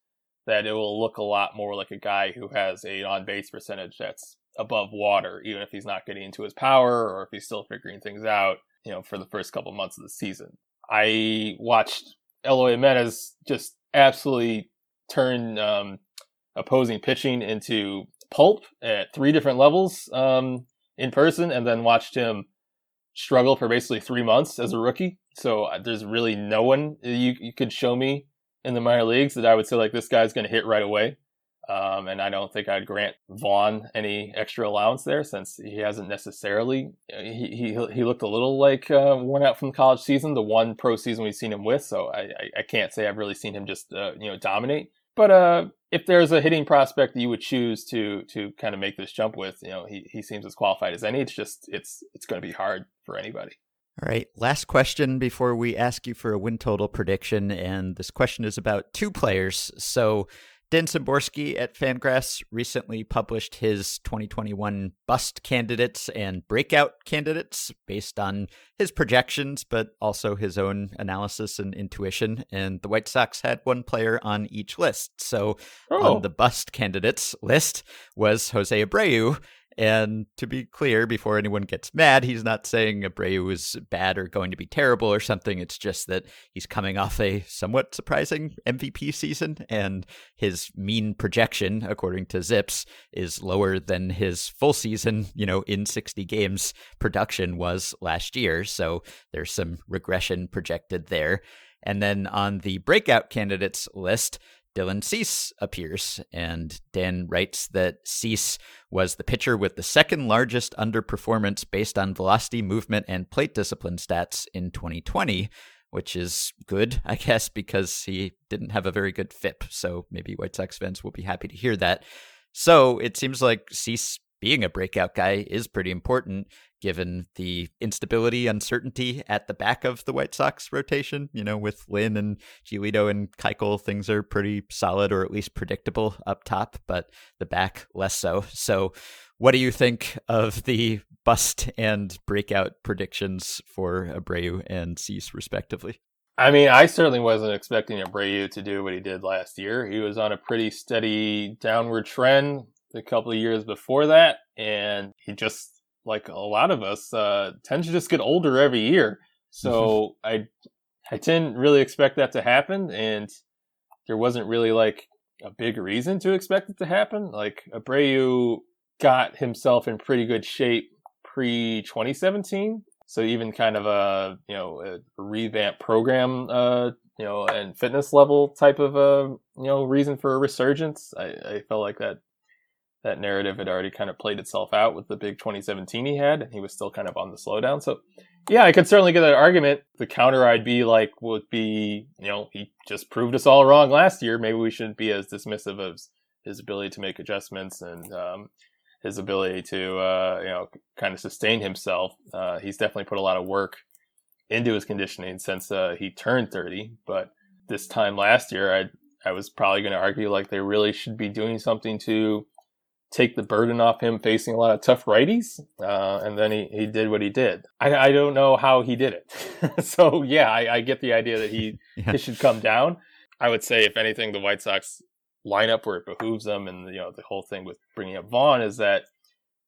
that it will look a lot more like a guy who has a on base percentage that's above water, even if he's not getting into his power or if he's still figuring things out, you know, for the first couple months of the season. I watched Eloy Jimenez just absolutely turn um, opposing pitching into pulp at three different levels um, in person, and then watched him struggle for basically three months as a rookie. So uh, there's really no one you, you could show me in the minor leagues that I would say like this guy's going to hit right away. Um, and I don't think I'd grant Vaughn any extra allowance there since he hasn't necessarily. He he, he looked a little like uh, worn out from the college season, the one pro season we've seen him with. So I, I, I can't say I've really seen him just uh, you know dominate. But uh, if there's a hitting prospect that you would choose to to kind of make this jump with, you know, he, he seems as qualified as any. It's just it's it's going to be hard for anybody. All right, last question before we ask you for a win total prediction, and this question is about two players. So Dan Szymborski at Fangraphs recently published his 2021 bust candidates and breakout candidates based on his projections, but also his own analysis and intuition. And the White Sox had one player on each list. So oh. on the bust candidates list was Jose Abreu, and to be clear, before anyone gets mad, he's not saying Abreu is bad or going to be terrible or something. It's just that he's coming off a somewhat surprising MVP season, and his mean projection, according to Zips, is lower than his full season, you know, in 60 games production was last year. So there's some regression projected there. And then on the breakout candidates list, Dylan Cease appears, and Dan writes that Cease was the pitcher with the second largest underperformance based on velocity, movement, and plate discipline stats in 2020, which is good, I guess, because he didn't have a very good FIP. So maybe White Sox fans will be happy to hear that. So it seems like Cease being a breakout guy is pretty important given the instability, uncertainty at the back of the White Sox rotation. You know, with Lynn and Giolito and Keuchel, things are pretty solid or at least predictable up top, but the back less so. So, what do you think of the bust and breakout predictions for Abreu and Cease, respectively? I mean, I certainly wasn't expecting Abreu to do what he did last year. He was on a pretty steady downward trend a couple of years before that, and he just, like a lot of us, uh, tends to just get older every year. So I, I didn't really expect that to happen, and there wasn't really like a big reason to expect it to happen. Like Abreu got himself in pretty good shape pre 2017 so even kind of a you know a revamp program, uh, you know, and fitness level type of a uh, you know reason for a resurgence. I, I felt like that that narrative had already kind of played itself out with the big 2017 he had, and he was still kind of on the slowdown. So yeah, I could certainly get that argument. The counter I'd be like would be, you know, he just proved us all wrong last year. Maybe we shouldn't be as dismissive of his ability to make adjustments and um, his ability to uh, you know kind of sustain himself. Uh, he's definitely put a lot of work into his conditioning since uh, he turned 30. But this time last year, I I was probably going to argue like they really should be doing something to take the burden off him facing a lot of tough righties. Uh, and then he, he did what he did. I, I don't know how he did it. so yeah, I, I, get the idea that he, yeah. he should come down. I would say, if anything, the White Sox lineup where it behooves them, and you know the whole thing with bringing up Vaughn is that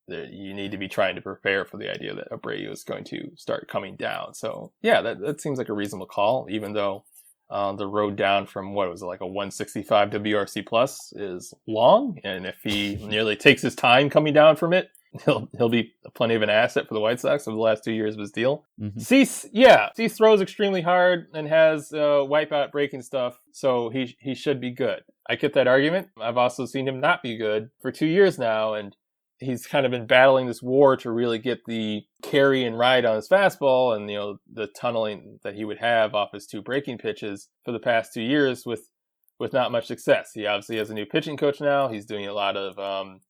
you need to be trying to prepare for the idea that Abreu is going to start coming down. So yeah, that that seems like a reasonable call, even though uh, the road down from what was it, like a 165 WRC plus is long, and if he nearly takes his time coming down from it, he'll he'll be plenty of an asset for the White Sox over the last two years of his deal. Mm-hmm. Cease, yeah, Cease throws extremely hard and has uh, wipeout breaking stuff, so he he should be good. I get that argument. I've also seen him not be good for two years now, and he's kind of been battling this war to really get the carry and ride on his fastball and you know the tunneling that he would have off his two breaking pitches for the past two years with with not much success. He obviously has a new pitching coach now. He's doing a lot of um,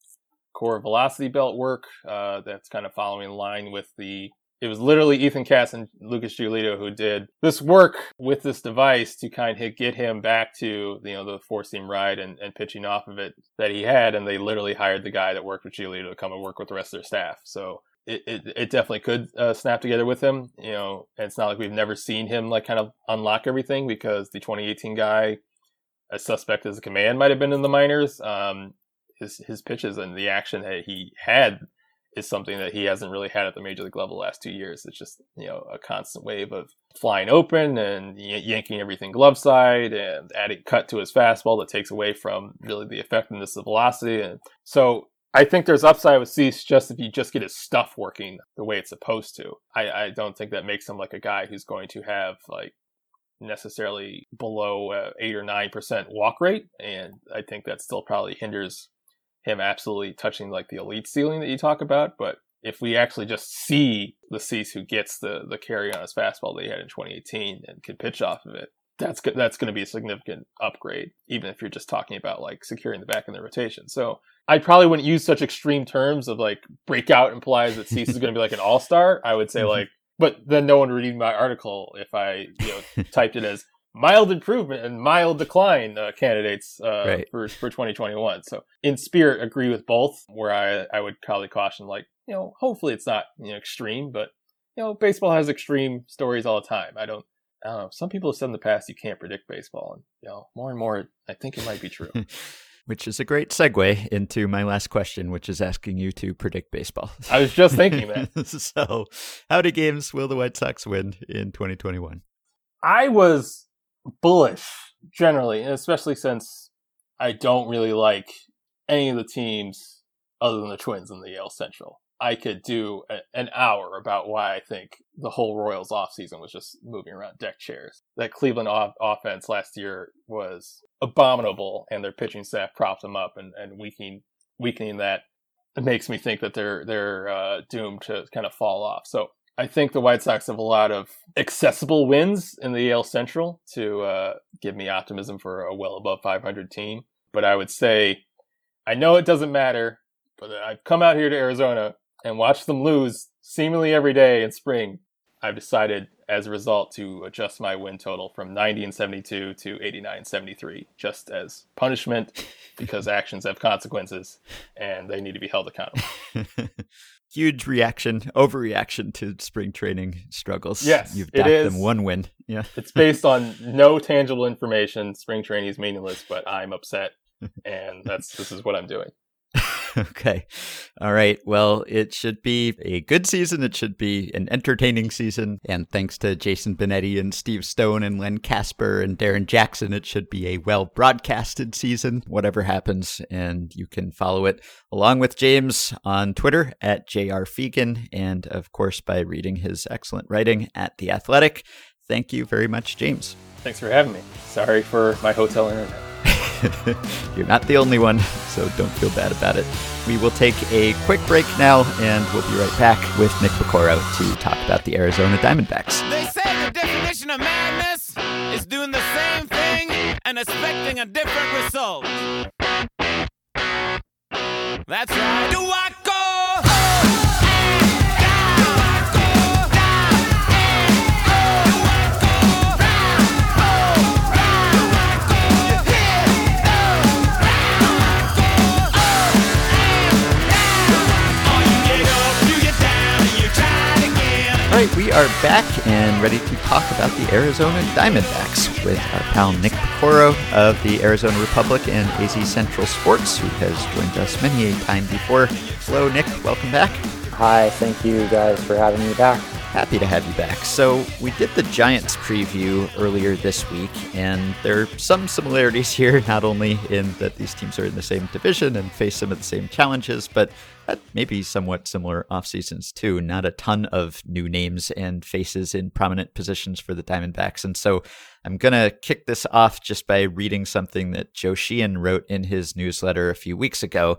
core velocity belt work uh, that's kind of following in line with the it was literally Ethan Katz and Lucas Giolito who did this work with this device to kind of get him back to you know the four seam ride and, and pitching off of it that he had, and they literally hired the guy that worked with Giolito to come and work with the rest of their staff. So it, it, it definitely could uh, snap together with him. You know, and it's not like we've never seen him like kind of unlock everything because the 2018 guy, as suspect as a command, might have been in the minors. Um, his his pitches and the action that he had is something that he hasn't really had at the major league level the last two years. It's just you know a constant wave of flying open and yanking everything glove side and adding cut to his fastball that takes away from really the effectiveness of velocity. And so I think there's upside with Cease just if you just get his stuff working the way it's supposed to. I, I don't think that makes him like a guy who's going to have like necessarily below uh, eight or nine percent walk rate, and I think that still probably hinders him absolutely touching like the elite ceiling that you talk about, but if we actually just see the Cease who gets the the carry on his fastball that he had in 2018 and can pitch off of it, that's go- that's going to be a significant upgrade, even if you're just talking about like securing the back in the rotation. So I probably wouldn't use such extreme terms of like breakout implies that Cease is going to be like an all star. I would say mm-hmm. like, but then no one would read my article if I you know typed it as mild improvement and mild decline uh, candidates uh, right. for for 2021. So in spirit, agree with both. Where I I would probably caution like you know hopefully it's not you know extreme, but you know baseball has extreme stories all the time. I don't. I don't know. Some people have said in the past you can't predict baseball, and you know more and more I think it might be true. which is a great segue into my last question, which is asking you to predict baseball. I was just thinking that. so, how many games will the White Sox win in 2021? I was bullish generally, and especially since I don't really like any of the teams other than the Twins in the AL Central. I could do a, an hour about why I think the whole Royals offseason was just moving around deck chairs. That Cleveland off- offense last year was abominable, and their pitching staff propped them up and, and weakening weakening that. It makes me think that they're they're uh, doomed to kind of fall off. So I think the White Sox have a lot of accessible wins in the AL Central to uh, give me optimism for a well above 500 team. But I would say, I know it doesn't matter but I've come out here to Arizona and watched them lose seemingly every day in spring. I've decided as a result to adjust my win total from 90 and 72 to 89 and 73 just as punishment because actions have consequences and they need to be held accountable. Huge reaction, overreaction to spring training struggles. Yes, you've docked them one win. Yeah, It's based on no tangible information. Spring training is meaningless, but I'm upset and that's this is what I'm doing. okay. All right. Well, it should be a good season. It should be an entertaining season. And thanks to Jason Benetti and Steve Stone and Len Kasper and Darrin Jackson, it should be a well broadcasted season, whatever happens. And you can follow it along with James on Twitter at JR Fegan, and of course by reading his excellent writing at The Athletic. Thank you very much, James. Thanks for having me. Sorry for my hotel internet. You're not the only one, so don't feel bad about it. We will take a quick break now, and we'll be right back with Nick Piecoro to talk about the Arizona Diamondbacks. They say the definition of madness is doing the same thing and expecting a different result. That's right. Do I are back and ready to talk about the Arizona Diamondbacks with our pal Nick Piecoro of the Arizona Republic and AZ Central Sports, who has joined us many a time before. Hello, Nick. Welcome back. Hi, thank you guys for having me back. Happy to have you back. So, we did the Giants preview earlier this week, and there are some similarities here, not only in that these teams are in the same division and face some of the same challenges, but maybe somewhat similar off seasons too. Not a ton of new names and faces in prominent positions for the Diamondbacks. And so I'm going to kick this off just by reading something that Joe Sheehan wrote in his newsletter a few weeks ago.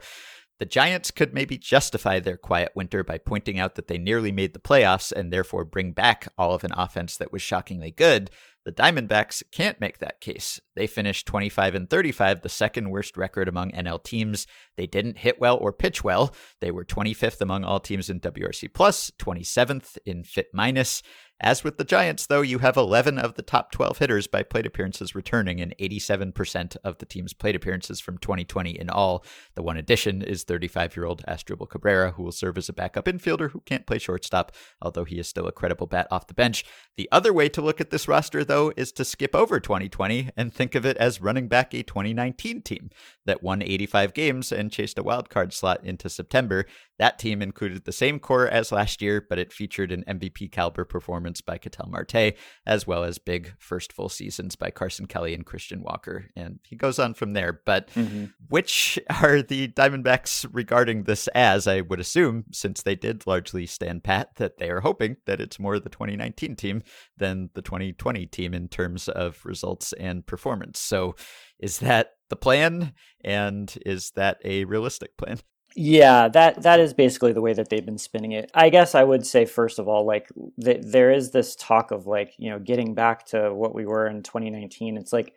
The Giants could maybe justify their quiet winter by pointing out that they nearly made the playoffs and therefore bring back all of an offense that was shockingly good. The Diamondbacks can't make that case. They finished 25 and 35, the second worst record among NL teams. They didn't hit well or pitch well. They were 25th among all teams in WRC plus, 27th in FIP minus. As with the Giants, though, you have 11 of the top 12 hitters by plate appearances returning and 87% of the team's plate appearances from 2020 in all. The one addition is 35 year old Asdrubal Cabrera, who will serve as a backup infielder who can't play shortstop, although he is still a credible bat off the bench. The other way to look at this roster, though, is to skip over 2020 and think of it as running back a 2019 team that won 85 games and chased a wild card slot into September. That team included the same core as last year, but it featured an MVP caliber performance by Ketel Marte, as well as big first full seasons by Carson Kelly and Christian Walker. And he goes on from there. But mm-hmm. which are the Diamondbacks regarding this as? I would assume, since they did largely stand pat, that they are hoping that it's more the 2019 team than the 2020 team in terms of results and performance. So is that the plan? And is that a realistic plan? Yeah, that that is basically the way that they've been spinning it. I guess I would say first of all, like th- there is this talk of like you know getting back to what we were in 2019. It's like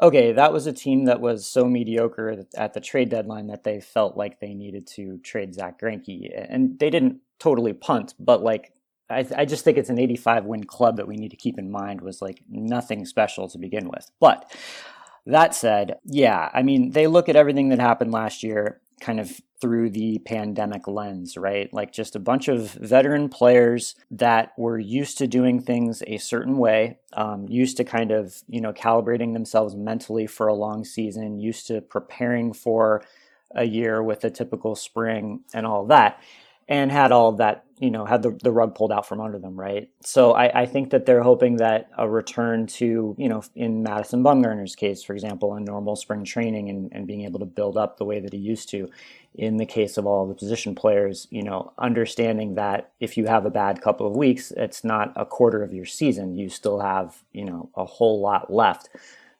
okay, that was a team that was so mediocre at the trade deadline that they felt like they needed to trade Zack Greinke, and they didn't totally punt, but like I, I just think it's an 85 win club that we need to keep in mind was like nothing special to begin with, but. That said, yeah, I mean, they look at everything that happened last year kind of through the pandemic lens, right? Like just a bunch of veteran players that were used to doing things a certain way, um, used to kind of, you know, calibrating themselves mentally for a long season, used to preparing for a year with a typical spring and all that, and had all that, you know, had the, the rug pulled out from under them, right? So I, I think that they're hoping that a return to, you know, in Madison Bumgarner's case, for example, a normal spring training and, and being able to build up the way that he used to, in the case of all the position players, you know, understanding that if you have a bad couple of weeks, it's not a quarter of your season. You still have, you know, a whole lot left.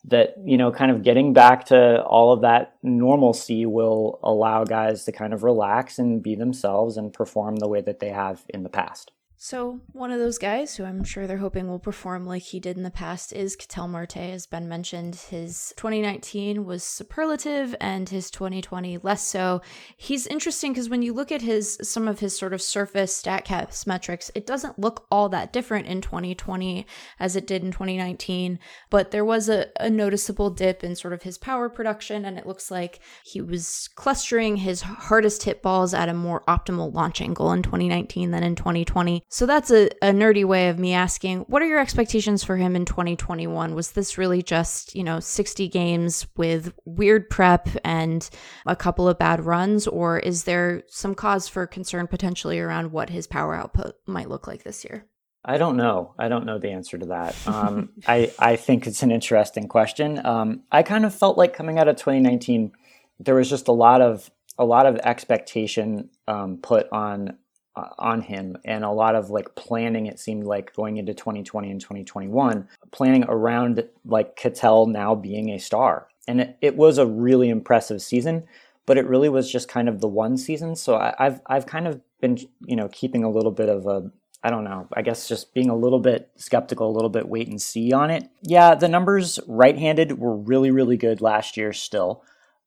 That, you know, kind of getting back to all of that normalcy will allow guys to kind of relax and be themselves and perform the way that they have in the past. So, one of those guys who I'm sure they're hoping will perform like he did in the past is Ketel Marte. As Ben mentioned, his 2019 was superlative and his 2020 less so. He's interesting because when you look at his some of his sort of surface stat StatCast metrics, it doesn't look all that different in 2020 as it did in 2019. But there was a, a noticeable dip in sort of his power production, and it looks like he was clustering his hardest hit balls at a more optimal launch angle in 2019 than in 2020. So that's a, a nerdy way of me asking, what are your expectations for him in 2021? Was this really just, you know, 60 games with weird prep and a couple of bad runs, or is there some cause for concern potentially around what his power output might look like this year? I don't know. I don't know the answer to that. Um, I I think it's an interesting question. Um, I kind of felt like coming out of 2019, there was just a lot of a lot of expectation um, put on on him and a lot of like planning it seemed like going into 2020 and 2021 planning around like Ketel now being a star and it, it was a really impressive season but it really was just kind of the one season so I, I've I've kind of been you know keeping a little bit of a I don't know. I guess just being a little bit skeptical, a little bit wait and see on it. Yeah, the numbers right handed were really, really good last year still.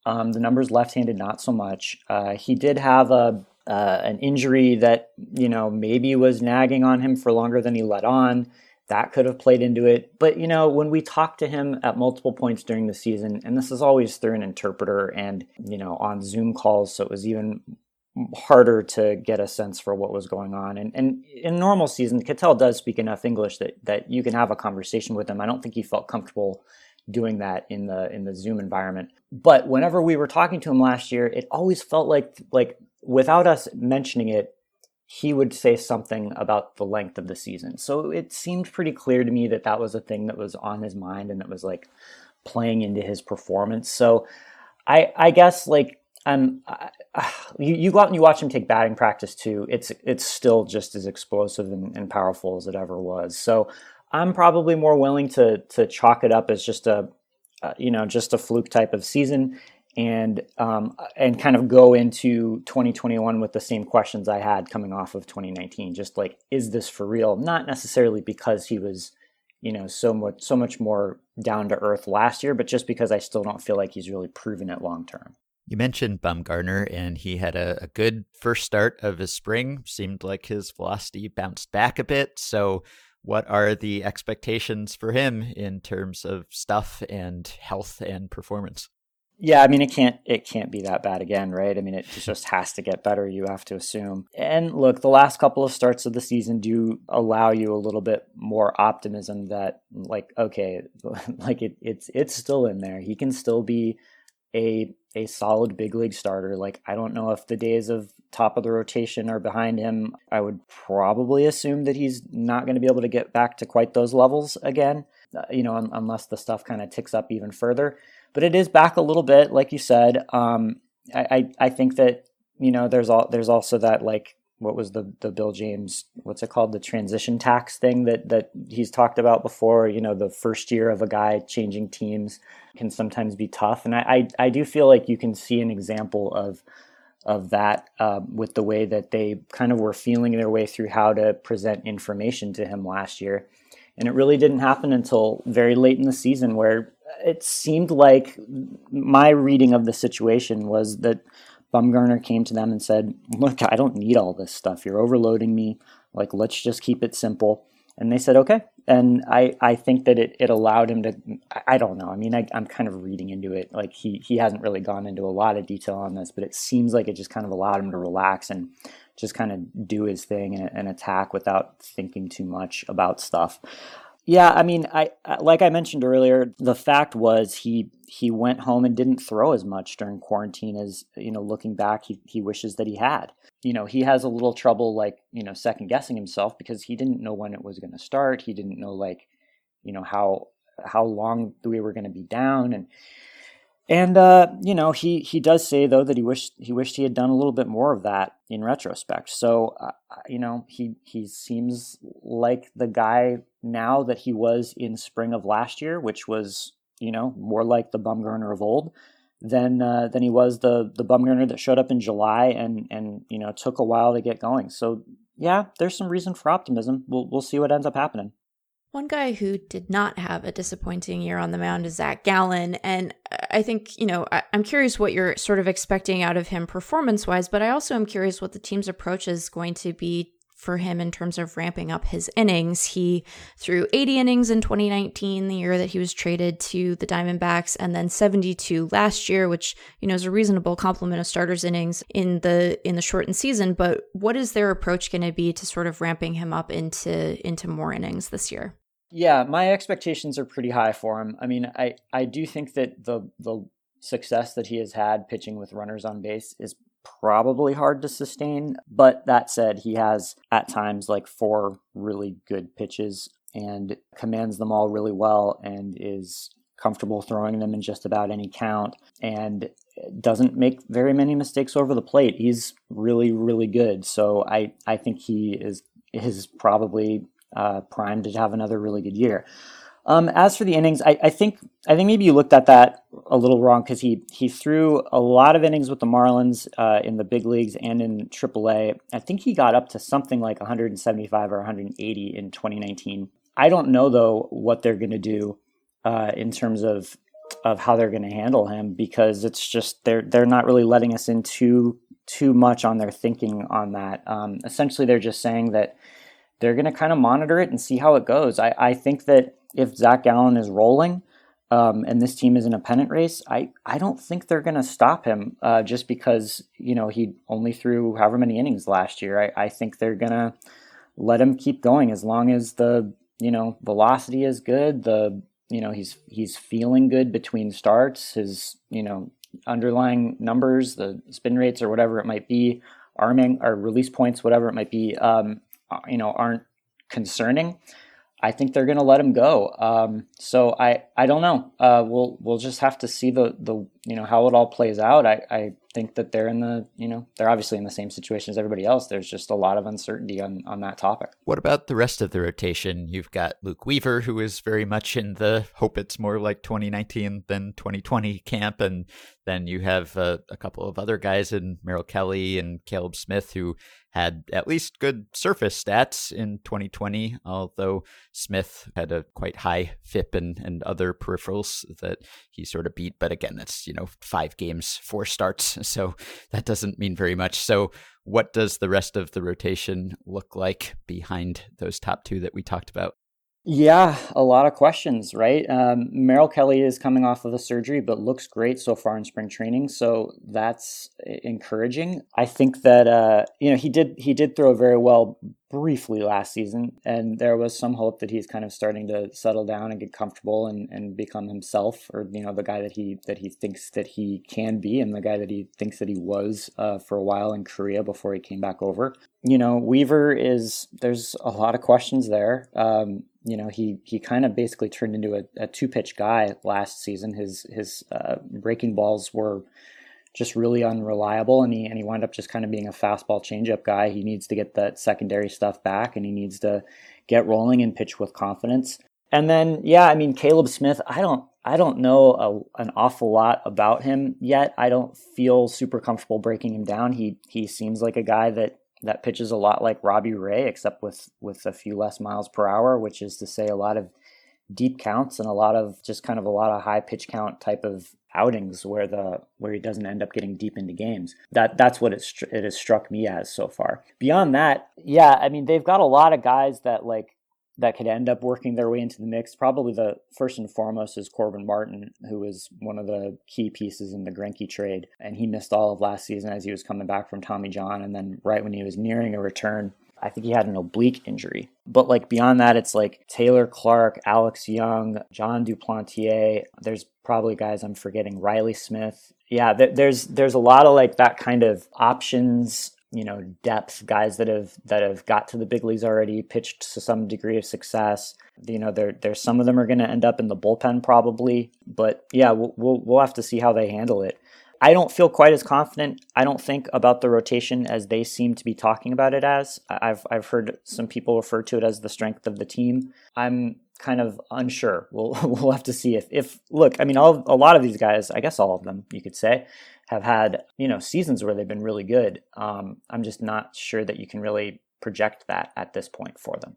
Um, the numbers left handed, not so much. Uh, he did have a uh, an injury that you know maybe was nagging on him for longer than he let on. That could have played into it. But you know, when we talked to him at multiple points during the season, and this is always through an interpreter and you know on Zoom calls, so it was even harder to get a sense for what was going on. And, and in normal season, Ketel does speak enough English that that you can have a conversation with him. I don't think he felt comfortable doing that in the in the Zoom environment. But whenever we were talking to him last year, it always felt like like without us mentioning it, he would say something about the length of the season. So it seemed pretty clear to me that that was a thing that was on his mind and that was like playing into his performance. So I I guess like um you, you go out and you watch him take batting practice too. It's it's still just as explosive and, and powerful as it ever was. So I'm probably more willing to to chalk it up as just a uh, you know just a fluke type of season and um, and kind of go into 2021 with the same questions I had coming off of 2019. Just like, is this for real? Not necessarily because he was, you know, so much so much more down to earth last year, but just because I still don't feel like he's really proven it long term. You mentioned Bumgarner, and he had a, a, good first start of his spring. Seemed like his velocity bounced back a bit. So, what are the expectations for him in terms of stuff and health and performance? Yeah, I mean it can't it can't be that bad again, right? I mean it just has to get better, you have to assume. And look, the last couple of starts of the season do allow you a little bit more optimism that like okay, like it, it's it's still in there. He can still be a a solid big league starter. Like I don't know if the days of top of the rotation are behind him. I would probably assume that he's not going to be able to get back to quite those levels again, uh, you know, un- unless the stuff kind of ticks up even further but it is back a little bit, like you said. Um, I, I, I think that you know there's all there's also that like what was the the Bill James what's it called the transition tax thing that that he's talked about before. You know, the first year of a guy changing teams can sometimes be tough, and I I, I do feel like you can see an example of of that uh, with the way that they kind of were feeling their way through how to present information to him last year. And it really didn't happen until very late in the season where it seemed like my reading of the situation was that Bumgarner came to them and said, Look, I don't need all this stuff. You're overloading me. Like, let's just keep it simple. And they said, Okay. And I, I think that it, it allowed him to, I don't know. I mean, I, I'm kind of reading into it. Like, he, he hasn't really gone into a lot of detail on this, but it seems like it just kind of allowed him to relax and just kind of do his thing and, and attack without thinking too much about stuff. Yeah, I mean, I like I mentioned earlier, the fact was he he went home and didn't throw as much during quarantine as you know. Looking back, he he wishes that he had. You know, he has a little trouble like you know second guessing himself because he didn't know when it was going to start. He didn't know like you know how how long we were going to be down and and uh, you know, he he does say though that he wished he wished he had done a little bit more of that in retrospect. So uh, you know, he he seems like the guy now that he was in spring of last year, which was you know more like the Bumgarner of old than uh, than he was the the Bumgarner that showed up in July and and you know took a while to get going. So yeah, there's some reason for optimism. We'll we'll see what ends up happening. One guy who did not have a disappointing year on the mound is Zach Gallen. And I think, you know, I, am curious what you're sort of expecting out of him performance wise, but I also am curious what the team's approach is going to be for him in terms of ramping up his innings. He threw 80 innings in 2019, the year that he was traded to the Diamondbacks, and then 72 last year, which you know is a reasonable complement of starters innings in the in the shortened season. But what is their approach going to be to sort of ramping him up into into more innings this year? Yeah, my expectations are pretty high for him. I mean, I I do think that the the success that he has had pitching with runners on base is probably hard to sustain. But that said, he has at times like four really good pitches and commands them all really well and is comfortable throwing them in just about any count and doesn't make very many mistakes over the plate. He's really, really good. So I, I think he is is probably uh, primed to have another really good year. Um, as for the innings, I, I, think I think maybe you looked at that a little wrong because he he threw a lot of innings with the Marlins uh, in the big leagues and in AAA. I think he got up to something like 175 or 180 in 2019. I don't know though what they're going to do uh, in terms of of how they're going to handle him because it's just they're they're not really letting us in too too much on their thinking on that. Um, essentially, they're just saying that they're going to kind of monitor it and see how it goes. I, I think that if Zach Gallen is rolling um, and this team is in a pennant race, I, I don't think they're going to stop him uh, just because, you know, he only threw however many innings last year. I, I think they're going to let him keep going as long as the, you know, velocity is good. The, you know, he's, he's feeling good between starts. His, you know, underlying numbers, the spin rates or whatever it might be, arming or release points, whatever it might be, um, you know, aren't concerning. I think they're going to let him go. Um, so I, I don't know. Uh, we'll we'll just have to see the the you know how it all plays out. I, I think that they're in the you know they're obviously in the same situation as everybody else. There's just a lot of uncertainty on on that topic. What about the rest of the rotation? You've got Luke Weaver, who is very much in the hope it's more like 2019 than 2020 camp, and then you have uh, a couple of other guys in Merrill Kelly and Caleb Smith who had at least good surface stats in 2020, although Smith had a quite high FIP and, and other peripherals that he sort of beat. But again, that's, you know, five games, four starts. So that doesn't mean very much. So, what does the rest of the rotation look like behind those top two that we talked about? Yeah, a lot of questions, right? Um, Merrill Kelly is coming off of the surgery, but looks great so far in spring training, so that's encouraging. I think that uh, you know he did he did throw very well briefly last season, and there was some hope that he's kind of starting to settle down and get comfortable and, and become himself, or you know the guy that he that he thinks that he can be, and the guy that he thinks that he was uh, for a while in Korea before he came back over. You know, Weaver is there's a lot of questions there. Um, you know he he kind of basically turned into a, a two pitch guy last season. His his uh, breaking balls were just really unreliable, and he and he wound up just kind of being a fastball changeup guy. He needs to get that secondary stuff back, and he needs to get rolling and pitch with confidence. And then yeah, I mean Caleb Smith, I don't I don't know a, an awful lot about him yet. I don't feel super comfortable breaking him down. He he seems like a guy that that pitches a lot like Robbie Ray, except with with a few less miles per hour, which is to say a lot of deep counts and a lot of just kind of a lot of high pitch count type of outings where the where he doesn't end up getting deep into games. That that's what it it has struck me as so far. Beyond that, yeah, I mean they've got a lot of guys that like that could end up working their way into the mix. Probably the first and foremost is Corbin Martin, who was one of the key pieces in the Greinke trade, and he missed all of last season as he was coming back from Tommy John, and then right when he was nearing a return. I think he had an oblique injury. But like beyond that, it's like Taylor Clarke, Alex Young, Jon Duplantier. There's probably guys I'm forgetting. Riley Smith. Yeah, there's there's a lot of like that kind of options you know depth guys that have that have got to the big leagues already pitched to some degree of success. You know there there's some of them are going to end up in the bullpen probably but yeah we'll, we'll we'll have to see how they handle it. I don't feel quite as confident I don't think about the rotation as they seem to be talking about it as. I've I've heard some people refer to it as the strength of the team. I'm kind of unsure. We'll we'll have to see if if look I mean all a lot of these guys I guess all of them you could say have had you know seasons where they've been really good. Um, I'm just not sure that you can really project that at this point for them.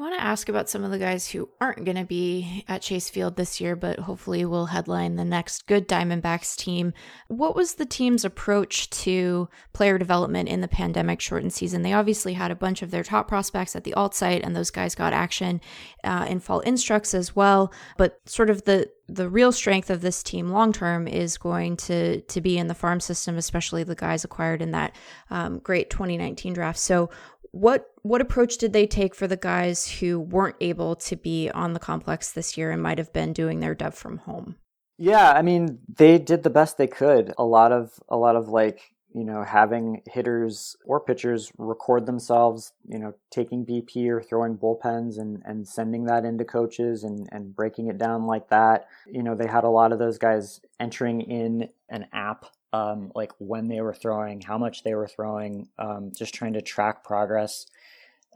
I want to ask about some of the guys who aren't going to be at Chase Field this year, but hopefully will headline the next good Diamondbacks team. What was the team's approach to player development in the pandemic shortened season? They obviously had a bunch of their top prospects at the alt site, and those guys got action uh, in fall instructs as well. But sort of the the real strength of this team long term is going to to be in the farm system, especially the guys acquired in that um, great 2019 draft. So, what what approach did they take for the guys who weren't able to be on the complex this year and might have been doing their dev from home? Yeah, I mean, they did the best they could. A lot of a lot of like, you know, having hitters or pitchers record themselves, you know, taking BP or throwing bullpens and and sending that into coaches and and breaking it down like that. You know, they had a lot of those guys entering in an app um, like when they were throwing, how much they were throwing, um, just trying to track progress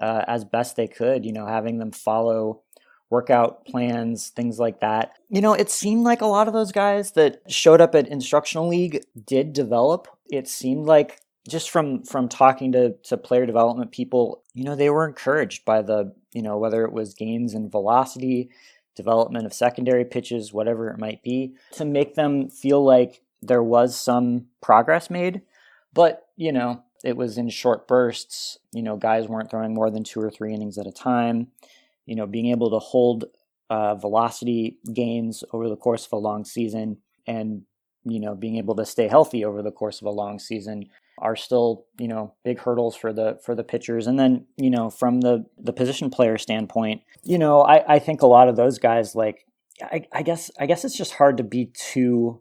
uh, as best they could, you know, having them follow workout plans, things like that. You know, it seemed like a lot of those guys that showed up at instructional league did develop. It seemed like just from from talking to to player development people, you know, they were encouraged by the, you know, whether it was gains in velocity, development of secondary pitches, whatever it might be, to make them feel like there was some progress made. But, you know, it was in short bursts. You know, guys weren't throwing more than two or three innings at a time. You know, being able to hold uh, velocity gains over the course of a long season and, you know, being able to stay healthy over the course of a long season are still, you know, big hurdles for the for the pitchers. And then, you know, from the the position player standpoint, you know, I, I think a lot of those guys like I, I guess I guess it's just hard to be too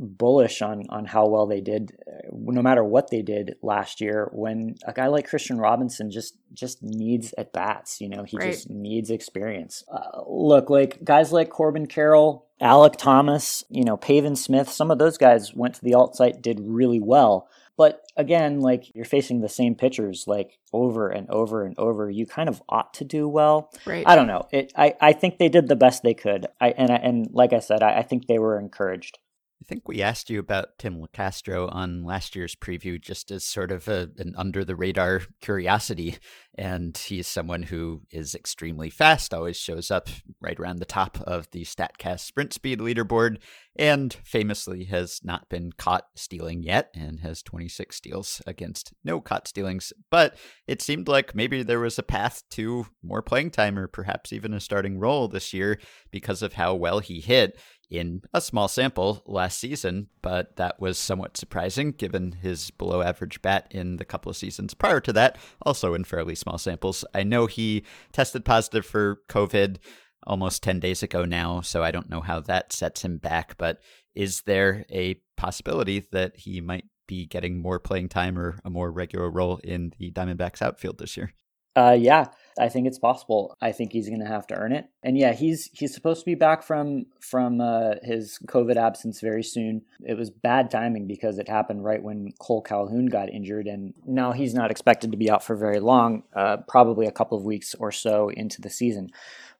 bullish on on how well they did no matter what they did last year when a guy like Kristian Robinson just just needs at bats you know he right. just needs experience. Uh, look like guys like Corbin Carroll Alek Thomas you know Pavin Smith some of those guys went to the alt site did really well. But again like you're facing the same pitchers like over and over and over. You kind of ought to do well. Right. I don't know. It I I think they did the best they could. I and I, and like I said I, I think they were encouraged I think we asked you about Tim Locastro on last year's preview just as sort of a, an under the radar curiosity. And he's someone who is extremely fast, always shows up right around the top of the StatCast sprint speed leaderboard, and famously has not been caught stealing yet and has 26 steals against no caught stealings. But it seemed like maybe there was a path to more playing time or perhaps even a starting role this year because of how well he hit in a small sample last season, but that was somewhat surprising given his below average bat in the couple of seasons prior to that, also in fairly small samples. I know he tested positive for COVID almost 10 days ago now, so I don't know how that sets him back, but is there a possibility that he might be getting more playing time or a more regular role in the Diamondbacks outfield this year? Uh, yeah, I think it's possible. I think he's going to have to earn it. And yeah, he's he's supposed to be back from from uh, his COVID absence very soon. It was bad timing because it happened right when Cole Calhoun got injured, and now he's not expected to be out for very long. Uh, probably a couple of weeks or so into the season.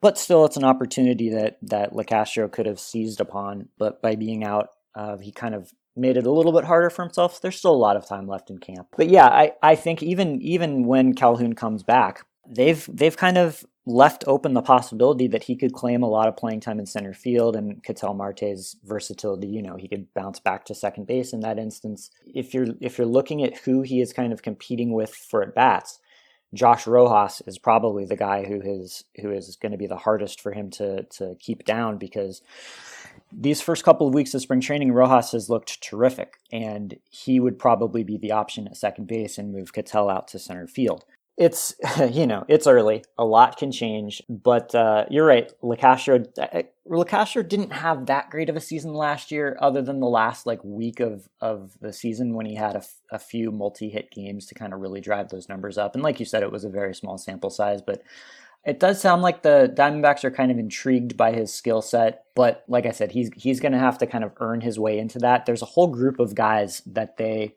But still, it's an opportunity that that Locastro could have seized upon. But by being out, uh, he kind of made it a little bit harder for himself. There's still a lot of time left in camp. But yeah, I, I think even even when Calhoun comes back, they've they've kind of left open the possibility that he could claim a lot of playing time in center field and Ketel Marte's versatility, you know, he could bounce back to second base in that instance. If you're if you're looking at who he is kind of competing with for at bats, Josh Rojas is probably the guy who is who is going to be the hardest for him to to keep down because these first couple of weeks of spring training, Rojas has looked terrific, and he would probably be the option at second base and move Ketel out to center field. It's you know it's early, a lot can change, but uh, you're right. Locastro, uh, Locastro didn't have that great of a season last year, other than the last like week of of the season when he had a, f- a few multi-hit games to kind of really drive those numbers up. And like you said, it was a very small sample size, but it does sound like the Diamondbacks are kind of intrigued by his skill set, but like I said, he's he's going to have to kind of earn his way into that. There's a whole group of guys that they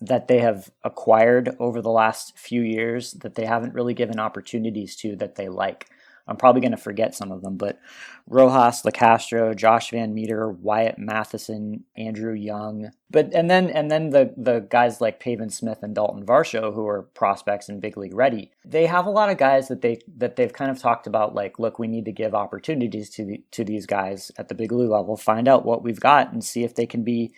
that they have acquired over the last few years that they haven't really given opportunities to that they like. I'm probably going to forget some of them, but Rojas, Locastro, Josh VanMeter, Wyatt Mathisen, Andrew Young, but and then and then the the guys like Pavin Smith and Dalton Varsho who are prospects and big league ready. They have a lot of guys that they that they've kind of talked about like, look, we need to give opportunities to the, to these guys at the big league level, find out what we've got, and see if they can be,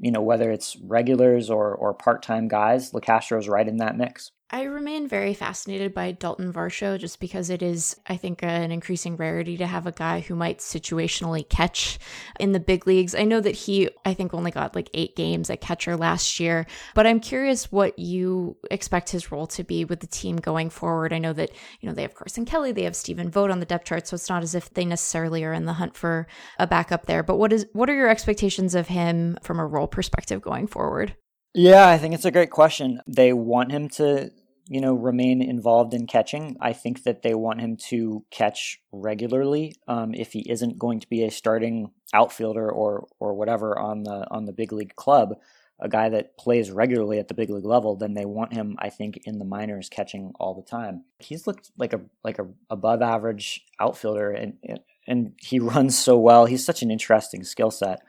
you know, whether it's regulars or or part time guys. Locastro's right in that mix. I remain very fascinated by Dalton Varsho just because it is, I think, an increasing rarity to have a guy who might situationally catch in the big leagues. I know that he, I think, only got like eight games at catcher last year, but I'm curious what you expect his role to be with the team going forward. I know that, you know, they have Carson Kelly, they have Stephen Vogt on the depth chart, so it's not as if they necessarily are in the hunt for a backup there. But what is what are your expectations of him from a role perspective going forward? Yeah, I think it's a great question. They want him to, you know, remain involved in catching. I think that they want him to catch regularly. Um, if he isn't going to be a starting outfielder or or whatever on the on the big league club, a guy that plays regularly at the big league level, then they want him, I think, in the minors catching all the time. He's looked like a like a above average outfielder, and and he runs so well. He's such an interesting skill set.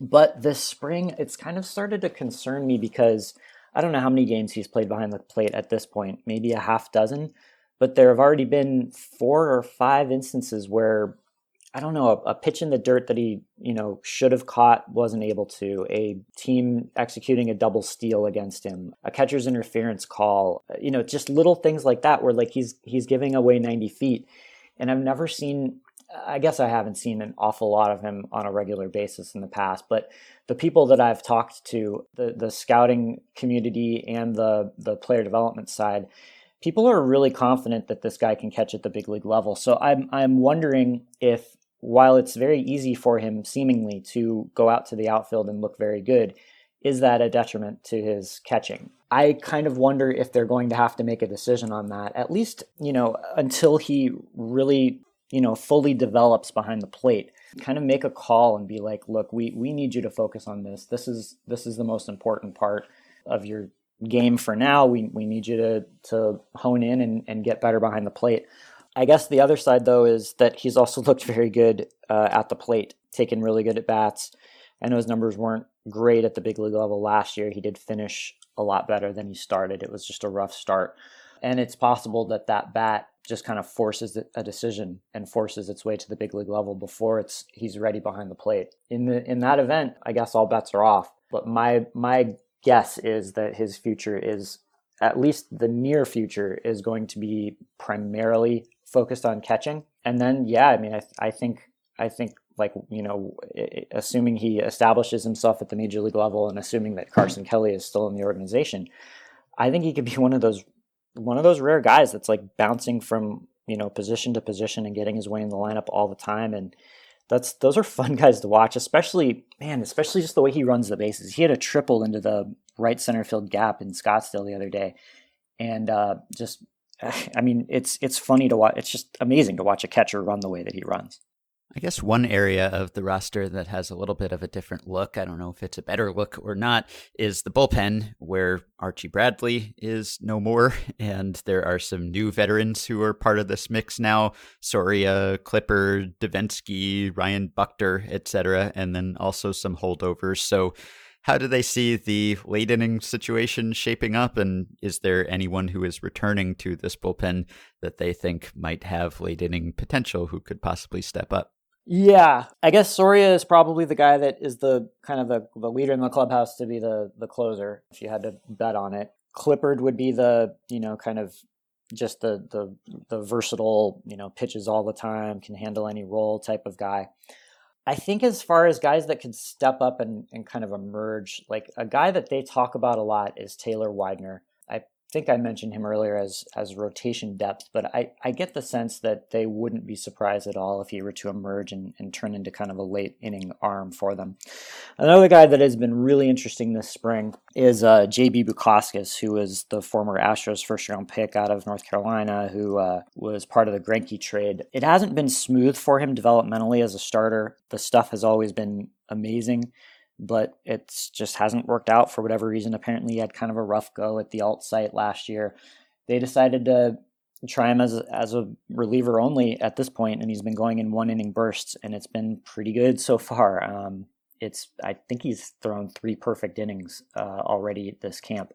But this spring, it's kind of started to concern me because I don't know how many games he's played behind the plate at this point, maybe a half dozen. But there have already been four or five instances where I don't know, a, a, pitch in the dirt that he, you know, should have caught, wasn't able to, a team executing a double steal against him, a catcher's interference call, you know, just little things like that where like he's he's giving away 90 feet. And I've never seen I guess I haven't seen an awful lot of him on a regular basis in the past, but the people that I've talked to, the the scouting community and the the player development side, people are really confident that this guy can catch at the big league level. So I'm I'm wondering if while it's very easy for him seemingly to go out to the outfield and look very good, is that a detriment to his catching? I kind of wonder if they're going to have to make a decision on that, at least, you know, until he really you know, fully develops behind the plate, kind of make a call and be like, look, we, we need you to focus on this. This is this is the most important part of your game for now. We we need you to to hone in and, and get better behind the plate. I guess the other side though is that he's also looked very good uh, at the plate, taken really good at bats. I know his numbers weren't great at the big league level last year. He did finish a lot better than he started. It was just a rough start. And it's possible that that bat just kind of forces a decision and forces its way to the big league level before it's he's ready behind the plate. In the in that event, I guess all bets are off. But my my guess is that his future is at least the near future is going to be primarily focused on catching. And then yeah, I mean I I think I think like you know assuming he establishes himself at the major league level and assuming that Carson Kelly is still in the organization, I think he could be one of those one of those rare guys that's like bouncing from you know position to position and getting his way in the lineup all the time and that's those are fun guys to watch especially man especially just the way he runs the bases. He had a triple into the right center field gap in scottsdale the other day and uh, just i mean it's it's funny to watch it's just amazing to watch a catcher run the way that he runs I guess one area of the roster that has a little bit of a different look, I don't know if it's a better look or not, is the bullpen, where Archie Bradley is no more. And there are some new veterans who are part of this mix now Soria, Clippard, Devenski, Ryan Buchter, etc. And then also some holdovers. So, how do they see the late inning situation shaping up? And is there anyone who is returning to this bullpen that they think might have late inning potential who could possibly step up? Yeah, I guess Soria is probably the guy that is the kind of the, the leader in the clubhouse to be the the closer. If you had to bet on it, Clippard would be the you know kind of just the the the versatile you know pitches all the time, can handle any role type of guy. I think as far as guys that could step up and, and kind of emerge, like a guy that they talk about a lot is Taylor Widener think I mentioned him earlier as as rotation depth, but I, I get the sense that they wouldn't be surprised at all if he were to emerge and, and turn into kind of a late inning arm for them. Another guy that has been really interesting this spring is uh, JB Bukauskas, who is the former Astros first round pick out of North Carolina, who uh, was part of the Greinke trade. It hasn't been smooth for him developmentally as a starter. The stuff has always been amazing but it just hasn't worked out for whatever reason. Apparently, he had kind of a rough go at the alt site last year. They decided to try him as as a reliever only at this point, and he's been going in one inning bursts, and it's been pretty good so far. Um, it's I think he's thrown three perfect innings uh, already at this camp,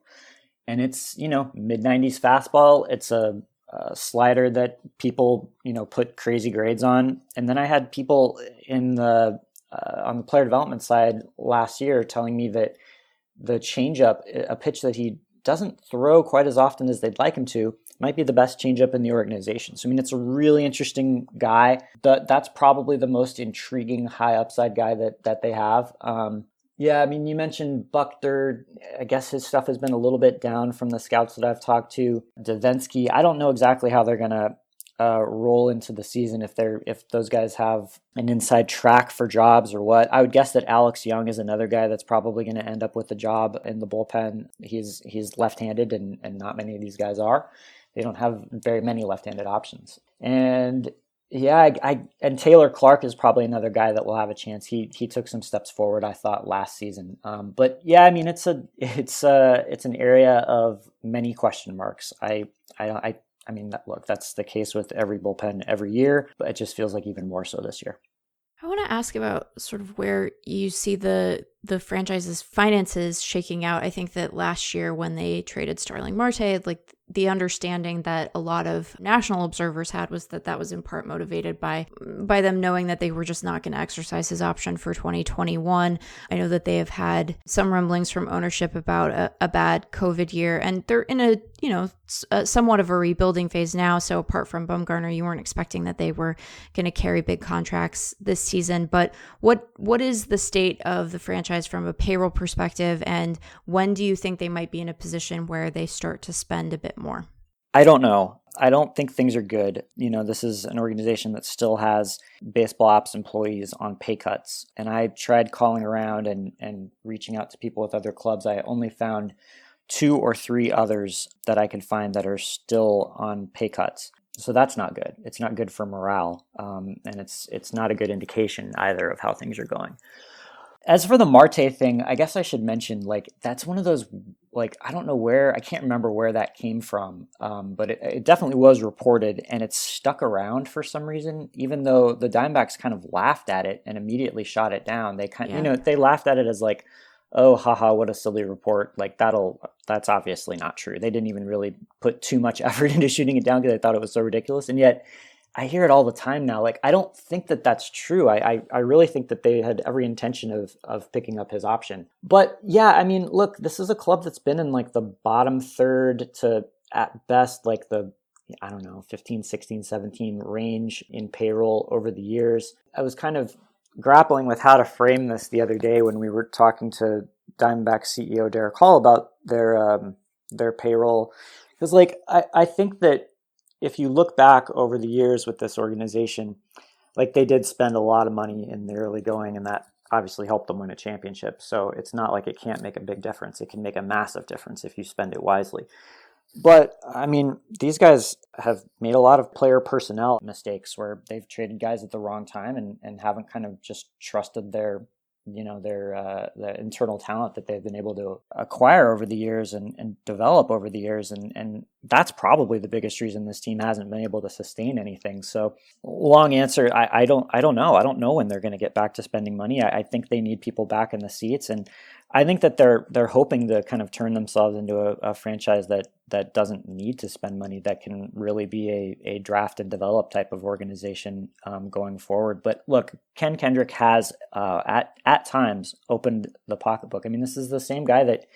and it's you know mid nineties fastball. It's a, a, slider that people you know put crazy grades on, and then I had people in the uh, on the player development side last year telling me that the changeup, a pitch that he doesn't throw quite as often as they'd like him to, might be the best changeup in the organization. So I mean, it's a really interesting guy. That that's probably the most intriguing high upside guy that that they have. Um, yeah, I mean, you mentioned Buchter. I guess his stuff has been a little bit down from the scouts that I've talked to. Devenski, I don't know exactly how they're gonna uh, roll into the season if they're if those guys have an inside track for jobs or what. I would guess that Alex Young is another guy that's probably going to end up with a job in the bullpen. He's he's left-handed and and not many of these guys are. They don't have very many left-handed options. And yeah, I, I, and Taylor Clarke is probably another guy that will have a chance. He he took some steps forward, I thought, last season. Um, but yeah, I mean, it's a it's a it's an area of many question marks. I I I I mean, look, that's the case with every bullpen every year, but it just feels like even more so this year. I want to ask about sort of where you see the the franchise's finances shaking out. I think that last year when they traded Starling Marte, like the understanding that a lot of national observers had was that that was in part motivated by by them knowing that they were just not going to exercise his option for 2021. I know that they have had some rumblings from ownership about a, a bad COVID year, and they're in a you know a, somewhat of a rebuilding phase now. So apart from Bumgarner, you weren't expecting that they were going to carry big contracts this season. But what what is the state of the franchise from a payroll perspective, and when do you think they might be in a position where they start to spend a bit more? I don't know. I don't think things are good. You know, this is an organization that still has baseball ops employees on pay cuts. And I tried calling around and, and reaching out to people with other clubs. I only found two or three others that I could find that are still on pay cuts. So that's not good. It's not good for morale, um, and it's it's not a good indication either of how things are going. As for the Marte thing, I guess I should mention like that's one of those like I don't know where I can't remember where that came from, um, but it, it, definitely was reported and it's stuck around for some reason. Even though the Diamondbacks kind of laughed at it and immediately shot it down, they kind yeah. you know they laughed at it as like, oh haha, what a silly report. Like that'll that's obviously not true. They didn't even really put too much effort into shooting it down because they thought it was so ridiculous, and yet I hear it all the time now. Like I don't think that that's true. I, I, I really think that they had every intention of of picking up his option. But yeah, I mean, look, this is a club that's been in like the bottom third to at best like the I don't know 15, 16, 17 range in payroll over the years. I was kind of grappling with how to frame this the other day when we were talking to Diamondback CEO Derrick Hall about their um, their payroll because like I, I think that if you look back over the years with this organization, like they did spend a lot of money in the early going, and that obviously helped them win a championship. So it's not like it can't make a big difference. It can make a massive difference if you spend it wisely. But I mean, these guys have made a lot of player personnel mistakes where they've traded guys at the wrong time and, and haven't kind of just trusted their you know their uh, the internal talent that they've been able to acquire over the years and, and develop over the years. And and that's probably the biggest reason this team hasn't been able to sustain anything. So long answer I, I don't I don't know. I don't know when they're going to get back to spending money. I, I think they need people back in the seats. And I think that they're they're hoping to kind of turn themselves into a, a, franchise that that doesn't need to spend money, that can really be a, a draft and develop type of organization um, going forward. But look, Ken Kendrick has uh, at at times opened the pocketbook. I mean, this is the same guy that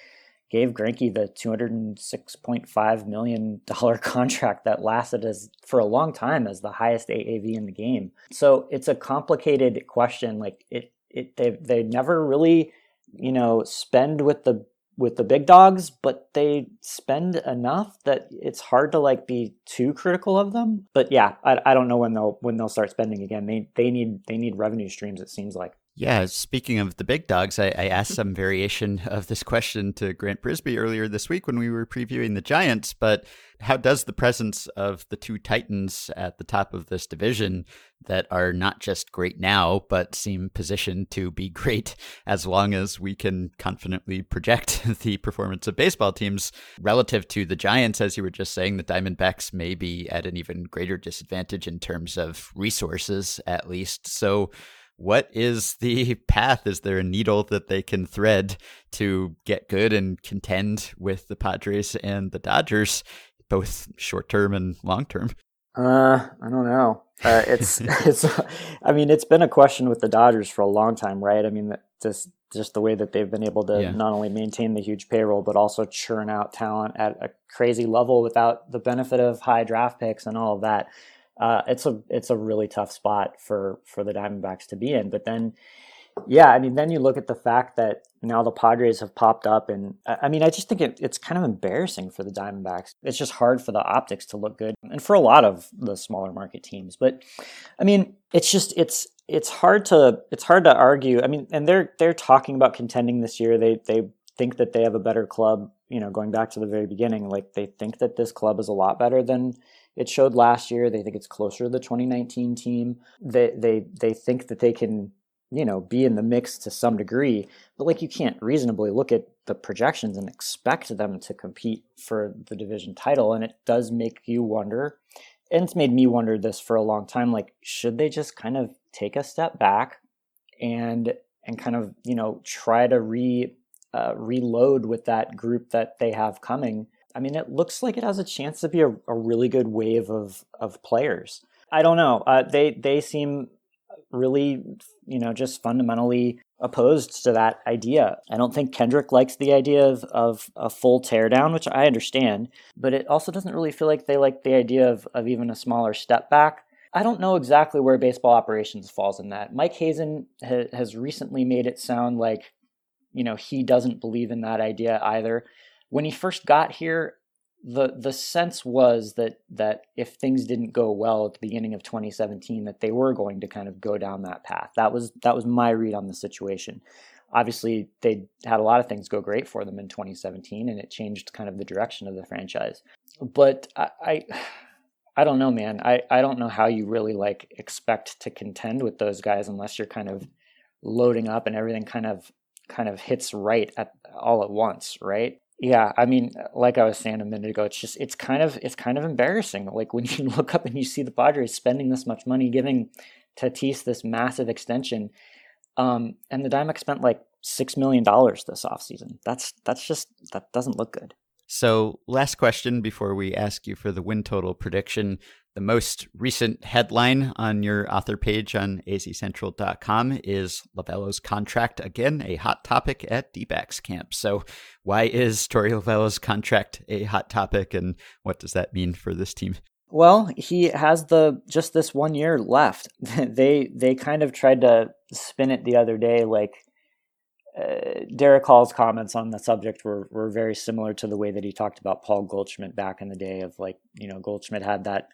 gave Greinke the two hundred and six point five million dollar contract that lasted as for a long time as the highest AAV in the game. So it's a complicated question. Like it, it they they never really you know, spend with the with the big dogs, but they spend enough that it's hard to like be too critical of them. But yeah, I, I don't know when they'll when they'll start spending again. They they need they need revenue streams. It seems like. Yeah, speaking of the big dogs, I, I asked some variation of this question to Grant Brisbee earlier this week when we were previewing the Giants. But how does the presence of the two Titans at the top of this division that are not just great now, but seem positioned to be great as long as we can confidently project the performance of baseball teams relative to the Giants, as you were just saying, the Diamondbacks may be at an even greater disadvantage in terms of resources, at least. So, what is the path? Is there a needle that they can thread to get good and contend with the Padres and the Dodgers, both short term and long term? Uh, I don't know. Uh, it's it's. I mean, it's been a question with the Dodgers for a long time, right? I mean, just just the way that they've been able to yeah. not only maintain the huge payroll but also churn out talent at a crazy level without the benefit of high draft picks and all of that uh, it's a it's a really tough spot for for the Diamondbacks to be in. But then, yeah, I mean, then you look at the fact that now the Padres have popped up, and I mean, I just think it, it's kind of embarrassing for the Diamondbacks. It's just hard for the optics to look good, and for a lot of the smaller market teams. But I mean, it's just it's it's hard to it's hard to argue. I mean, and they're they're talking about contending this year. They they think that they have a better club. You know, going back to the very beginning, like they think that this club is a lot better than it showed last year. They think it's closer to the 2019 team. They they they think that they can, you know, be in the mix to some degree. But like you can't reasonably look at the projections and expect them to compete for the division title. And it does make you wonder. And it's made me wonder this for a long time. Like, should they just kind of take a step back and and kind of you know try to re uh, reload with that group that they have coming I mean, it looks like it has a chance to be a, a really good wave of of players. I don't know. Uh, they they seem really, you know, just fundamentally opposed to that idea. I don't think Kendrick likes the idea of, of a full teardown, which I understand, but it also doesn't really feel like they like the idea of, of even a smaller step back. I don't know exactly where baseball operations falls in that. Mike Hazen ha- has recently made it sound like, you know, he doesn't believe in that idea either when he first got here, the the sense was that that if things didn't go well at the beginning of 2017, that they were going to kind of go down that path. That was that was my read on the situation. Obviously, they had a lot of things go great for them in 2017, and it changed kind of the direction of the franchise. But I, I I don't know, man. I, I don't know how you really like expect to contend with those guys unless you're kind of loading up and everything kind of kind of hits right at all at once, right? Yeah i mean like i was saying a minute ago it's just it's kind of it's kind of embarrassing. Like when you look up and you see the padres spending this much money giving tatis this massive extension um, and the diamondbacks spent like six million dollars this offseason. That's that's just that doesn't look good. So last question before we ask you for the win total prediction the most recent headline on your author page on azcentral.com is Lovullo's contract again, a hot topic at d camp. So, why is Torey Lovullo's contract a hot topic, and what does that mean for this team? Well, he has the just this one year left. they they kind of tried to spin it the other day, like uh, Derrick Hall's comments on the subject were were very similar to the way that he talked about Paul Goldschmidt back in the day. Of like, you know, Goldschmidt had that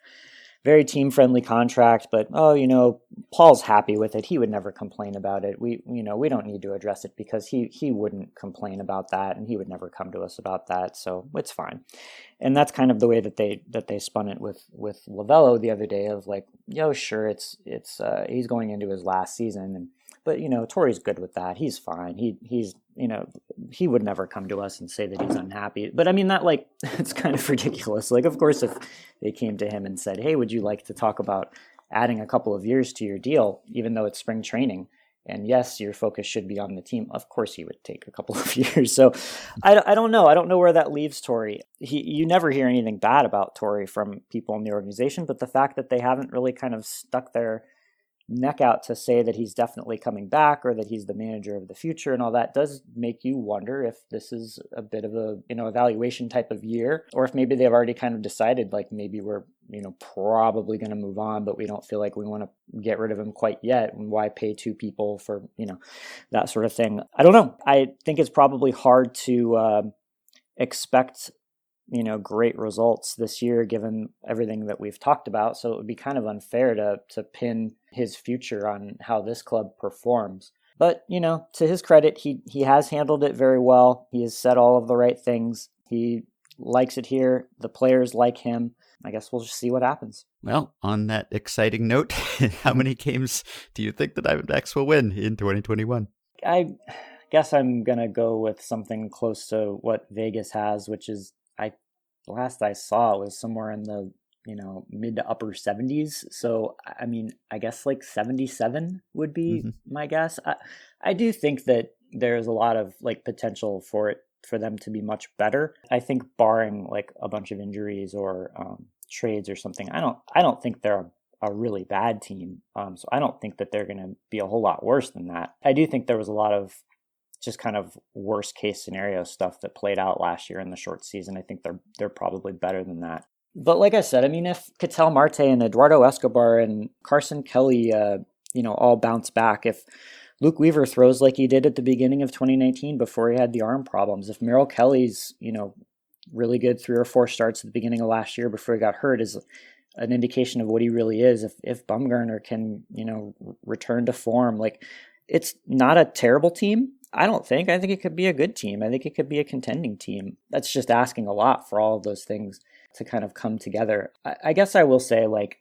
very team friendly contract, but oh, you know, Paul's happy with it. He would never complain about it. We, you know, we don't need to address it because he he wouldn't complain about that, and he would never come to us about that. So it's fine. And that's kind of the way that they that they spun it with with Lovullo the other day of like, yo, sure, it's it's uh, he's going into his last season and but you know, Torey's good with that. He's fine. He he's you know he would never come to us and say that he's unhappy. But I mean that like it's kind of ridiculous. Like of course if they came to him and said, "Hey, would you like to talk about adding a couple of years to your deal, even though it's spring training?" And yes, your focus should be on the team. Of course, he would take a couple of years. So, I, I don't know. I don't know where that leaves Torey. He, you never hear anything bad about Torey from people in the organization, but the fact that they haven't really kind of stuck their neck out to say that he's definitely coming back or that he's the manager of the future and all that does make you wonder if this is a bit of a you know evaluation type of year or if maybe they've already kind of decided like maybe we're you know probably going to move on but we don't feel like we want to get rid of him quite yet and why pay two people for you know that sort of thing. I don't know. I think it's probably hard to uh, expect you know great results this year given everything that we've talked about so it would be kind of unfair to to pin his future on how this club performs but you know to his credit he he has handled it very well he has said all of the right things he likes it here. The players like him. I guess we'll just see what happens. Well, on that exciting note, how many games do you think the Diamondbacks will win in 2021? I guess I'm gonna go with something close to what Vegas has, which is I last I saw was somewhere in the you know mid to upper 70s. So I mean, I guess like 77 would be mm-hmm. my guess. I, I do think that there's a lot of like potential for it for them to be much better. I think barring like a bunch of injuries or um, trades or something, I don't I don't think they're a, a really bad team. Um, so I don't think that they're going to be a whole lot worse than that. I do think there was a lot of just kind of worst case scenario stuff that played out last year in the short season. I think they're they're probably better than that. But like I said, I mean, if Ketel Marte and Eduardo Escobar and Carson Kelly, uh, you know, all bounce back, if Luke Weaver throws like he did at the beginning of 2019 before he had the arm problems. If Merrill Kelly's, you know, really good three or four starts at the beginning of last year before he got hurt is an indication of what he really is. If if Bumgarner can, you know, return to form, like it's not a terrible team. I don't think. I think it could be a good team. I think it could be a contending team. That's just asking a lot for all of those things to kind of come together. I, I guess I will say, like,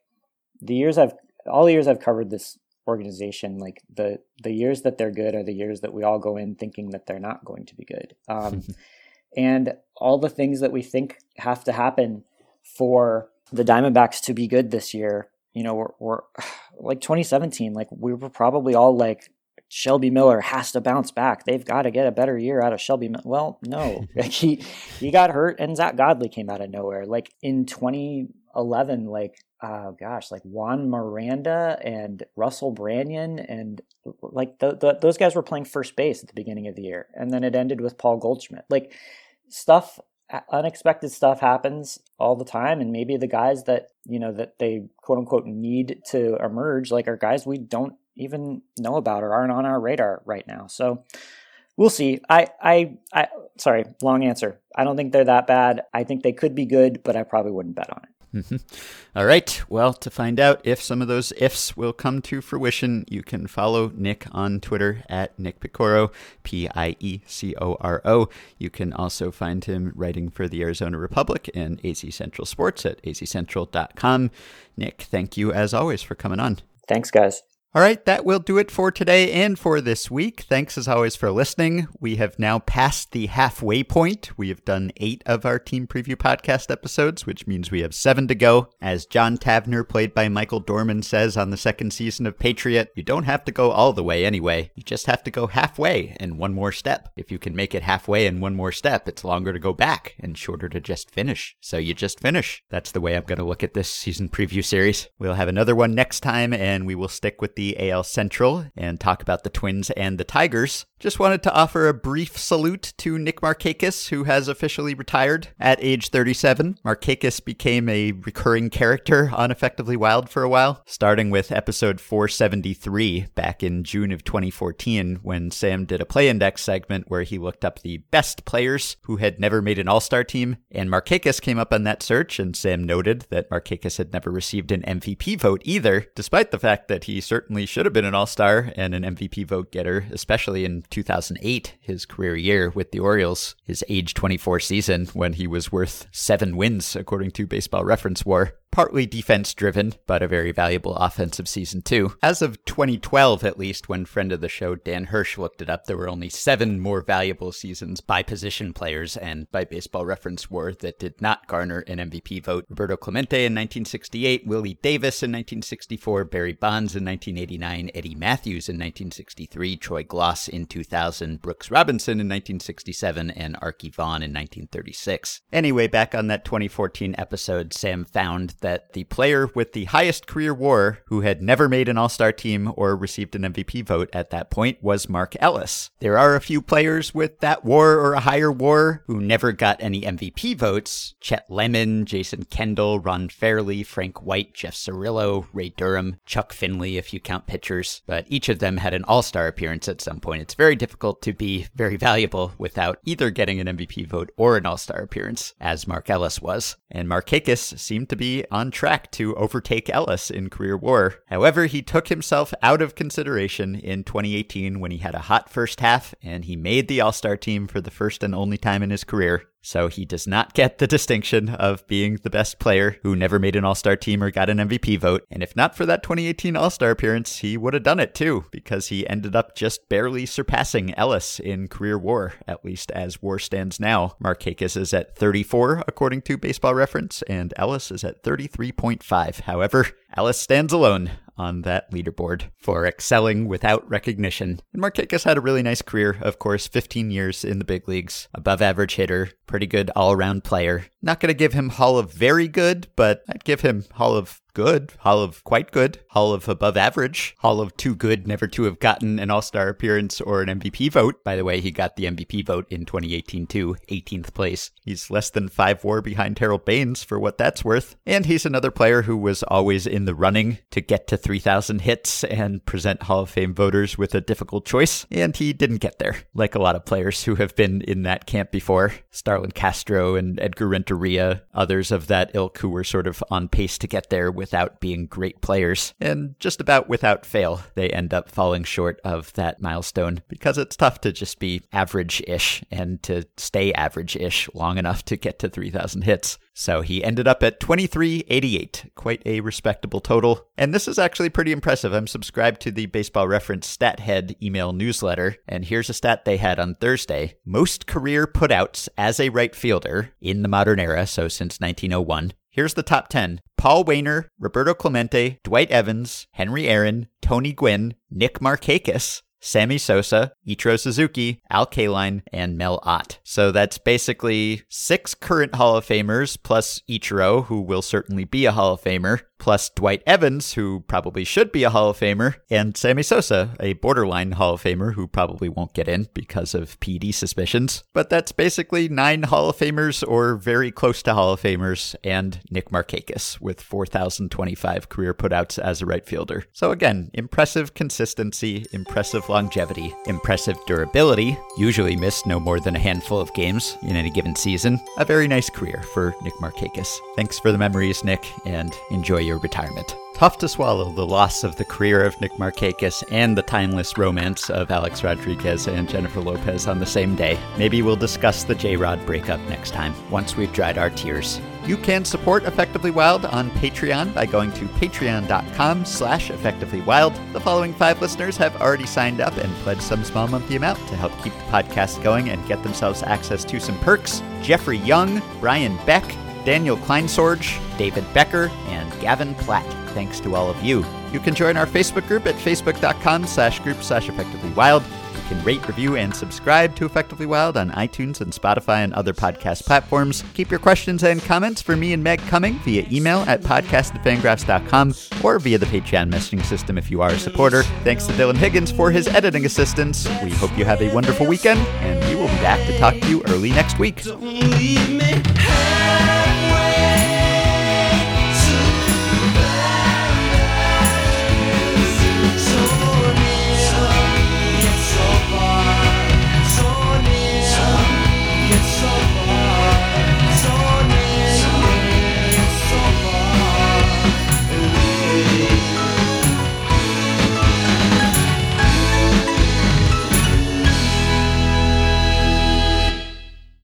the years I've all the years I've covered this organization like the the years that they're good are the years that we all go in thinking that they're not going to be good um, and all the things that we think have to happen for the diamondbacks to be good this year you know we're, we're like 2017 like we were probably all like Shelby Miller has to bounce back. They've got to get a better year out of Shelby. Miller. Well, no, he he got hurt, and Zack Godley came out of nowhere. Like in 2011, like oh gosh, like Juan Miranda and Russell Branyan, and like the, the, those guys were playing first base at the beginning of the year, and then it ended with Paul Goldschmidt. Like stuff, unexpected stuff happens all the time, and maybe the guys that you know that they quote unquote need to emerge, like are guys we don't even know about or aren't on our radar right now. So we'll see. I, I, I, sorry, long answer. I don't think they're that bad. I think they could be good, but I probably wouldn't bet on it. Mm-hmm. All right. Well, to find out if some of those ifs will come to fruition, you can follow Nick on Twitter at Nick Piecoro, P I E C O R O. You can also find him writing for the Arizona Republic and AZ Central Sports at azcentral.com. Nick, thank you as always for coming on. Thanks, guys. All right, that will do it for today and for this week. Thanks as always for listening. We have now passed the halfway point. We have done eight of our team preview podcast episodes, which means we have seven to go. As John Tavner, played by Michael Dorman, says on the second season of Patriot, you don't have to go all the way anyway. You just have to go halfway and one more step. If you can make it halfway and one more step, it's longer to go back and shorter to just finish. So you just finish. That's the way I'm going to look at this season preview series. We'll have another one next time, and we will stick with the the AL Central and talk about the Twins and the Tigers. Just wanted to offer a brief salute to Nick Markakis, who has officially retired at age 37. Markakis became a recurring character on Effectively Wild for a while, starting with episode 473 back in June of 2014 when Sam did a play index segment where he looked up the best players who had never made an all star team. And Markakis came up on that search, and Sam noted that Markakis had never received an MVP vote either, despite the fact that he certainly should have been an All Star and an MVP vote getter, especially in 2008, his career year with the Orioles, his age 24 season when he was worth seven wins, according to Baseball Reference War partly defense driven, but a very valuable offensive season too. As of 2012, at least, when friend of the show Dan Hirsch looked it up, there were only seven more valuable seasons by position players and by baseball reference war that did not garner an MVP vote. Roberto Clemente in 1968, Willie Davis in 1964, Barry Bonds in 1989, Eddie Mathews in 1963, Troy Glaus in 2000, Brooks Robinson in 1967, and Arky Vaughan in 1936. Anyway, back on that 2014 episode, Sam found that the player with the highest career war, who had never made an all star team or received an MVP vote at that point, was Mark Ellis. There are a few players with that war or a higher war who never got any MVP votes Chet Lemon, Jason Kendall, Ron Fairly, Frank White, Jeff Cirillo, Ray Durham, Chuck Finley, if you count pitchers, but each of them had an all star appearance at some point. It's very difficult to be very valuable without either getting an MVP vote or an all star appearance, as Mark Ellis was. And Markakis seemed to be on track to overtake Ellis in career war. However, he took himself out of consideration in 2018 when he had a hot first half and he made the All Star team for the first and only time in his career. So he does not get the distinction of being the best player who never made an All Star team or got an MVP vote. And if not for that 2018 All Star appearance, he would have done it too, because he ended up just barely surpassing Ellis in career war, at least as war stands now. Markakis is at 34, according to baseball reference, and Ellis is at 33.5. However, Ellis stands alone on that leaderboard for excelling without recognition. And Markakis had a really nice career, of course, 15 years in the big leagues, above average hitter, pretty good all around player. Not going to give him Hall of very good, but I'd give him Hall of good, Hall of quite good, Hall of above average, Hall of too good never to have gotten an All Star appearance or an MVP vote. By the way, he got the MVP vote in 2018 too, 18th place. He's less than five war behind Harold Baines for what that's worth. And he's another player who was always in the running to get to 3,000 hits and present Hall of Fame voters with a difficult choice. And he didn't get there, like a lot of players who have been in that camp before. Starlin Castro and Edgar Renteria, others of that ilk who were sort of on pace to get there without being great players. And just about without fail, they end up falling short of that milestone because it's tough to just be average ish and to stay average ish long enough to get to 3,000 hits. So he ended up at 2388, quite a respectable total. And this is actually pretty impressive. I'm subscribed to the Baseball Reference StatHead email newsletter, and here's a stat they had on Thursday. Most career putouts as a right fielder in the modern era, so since 1901. Here's the top 10 Paul Waner, Roberto Clemente, Dwight Evans, Henry Aaron, Tony Gwynn, Nick Markakis, Sammy Sosa, Ichiro Suzuki, Al Kaline, and Mel Ott. So that's basically six current Hall of Famers plus Ichiro, who will certainly be a Hall of Famer, plus Dwight Evans, who probably should be a Hall of Famer, and Sammy Sosa, a borderline Hall of Famer who probably won't get in because of PED suspicions. But that's basically nine Hall of Famers or very close to Hall of Famers, and Nick Markakis with 4,025 career putouts as a right fielder. So again, impressive consistency, impressive longevity, impressive durability, usually missed no more than a handful of games in any given season. A very nice career for Nick Markakis. Thanks for the memories, Nick, and enjoy your retirement. Tough to swallow the loss of the career of Nick Markakis and the timeless romance of Alex Rodriguez and Jennifer Lopez on the same day. Maybe we'll discuss the J Rod breakup next time, once we've dried our tears. You can support Effectively Wild on Patreon by going to patreon.com slash effectivelywild. The following five listeners have already signed up and pledged some small monthly amount to help keep the podcast going and get themselves access to some perks. Jeffrey Young, Brian Beck, Daniel Kleinsorge, David Becker, and Gavin Platt. Thanks to all of you. You can join our Facebook group at facebook.com slash group slash effectively wild. You can rate, review, and subscribe to Effectively Wild on iTunes and Spotify and other podcast platforms. Keep your questions and comments for me and Meg coming via email at podcast@fangraphs.com or via the Patreon messaging system if you are a supporter. Thanks to Dylan Higgins for his editing assistance. We hope you have a wonderful weekend, and we will be back to talk to you early next week.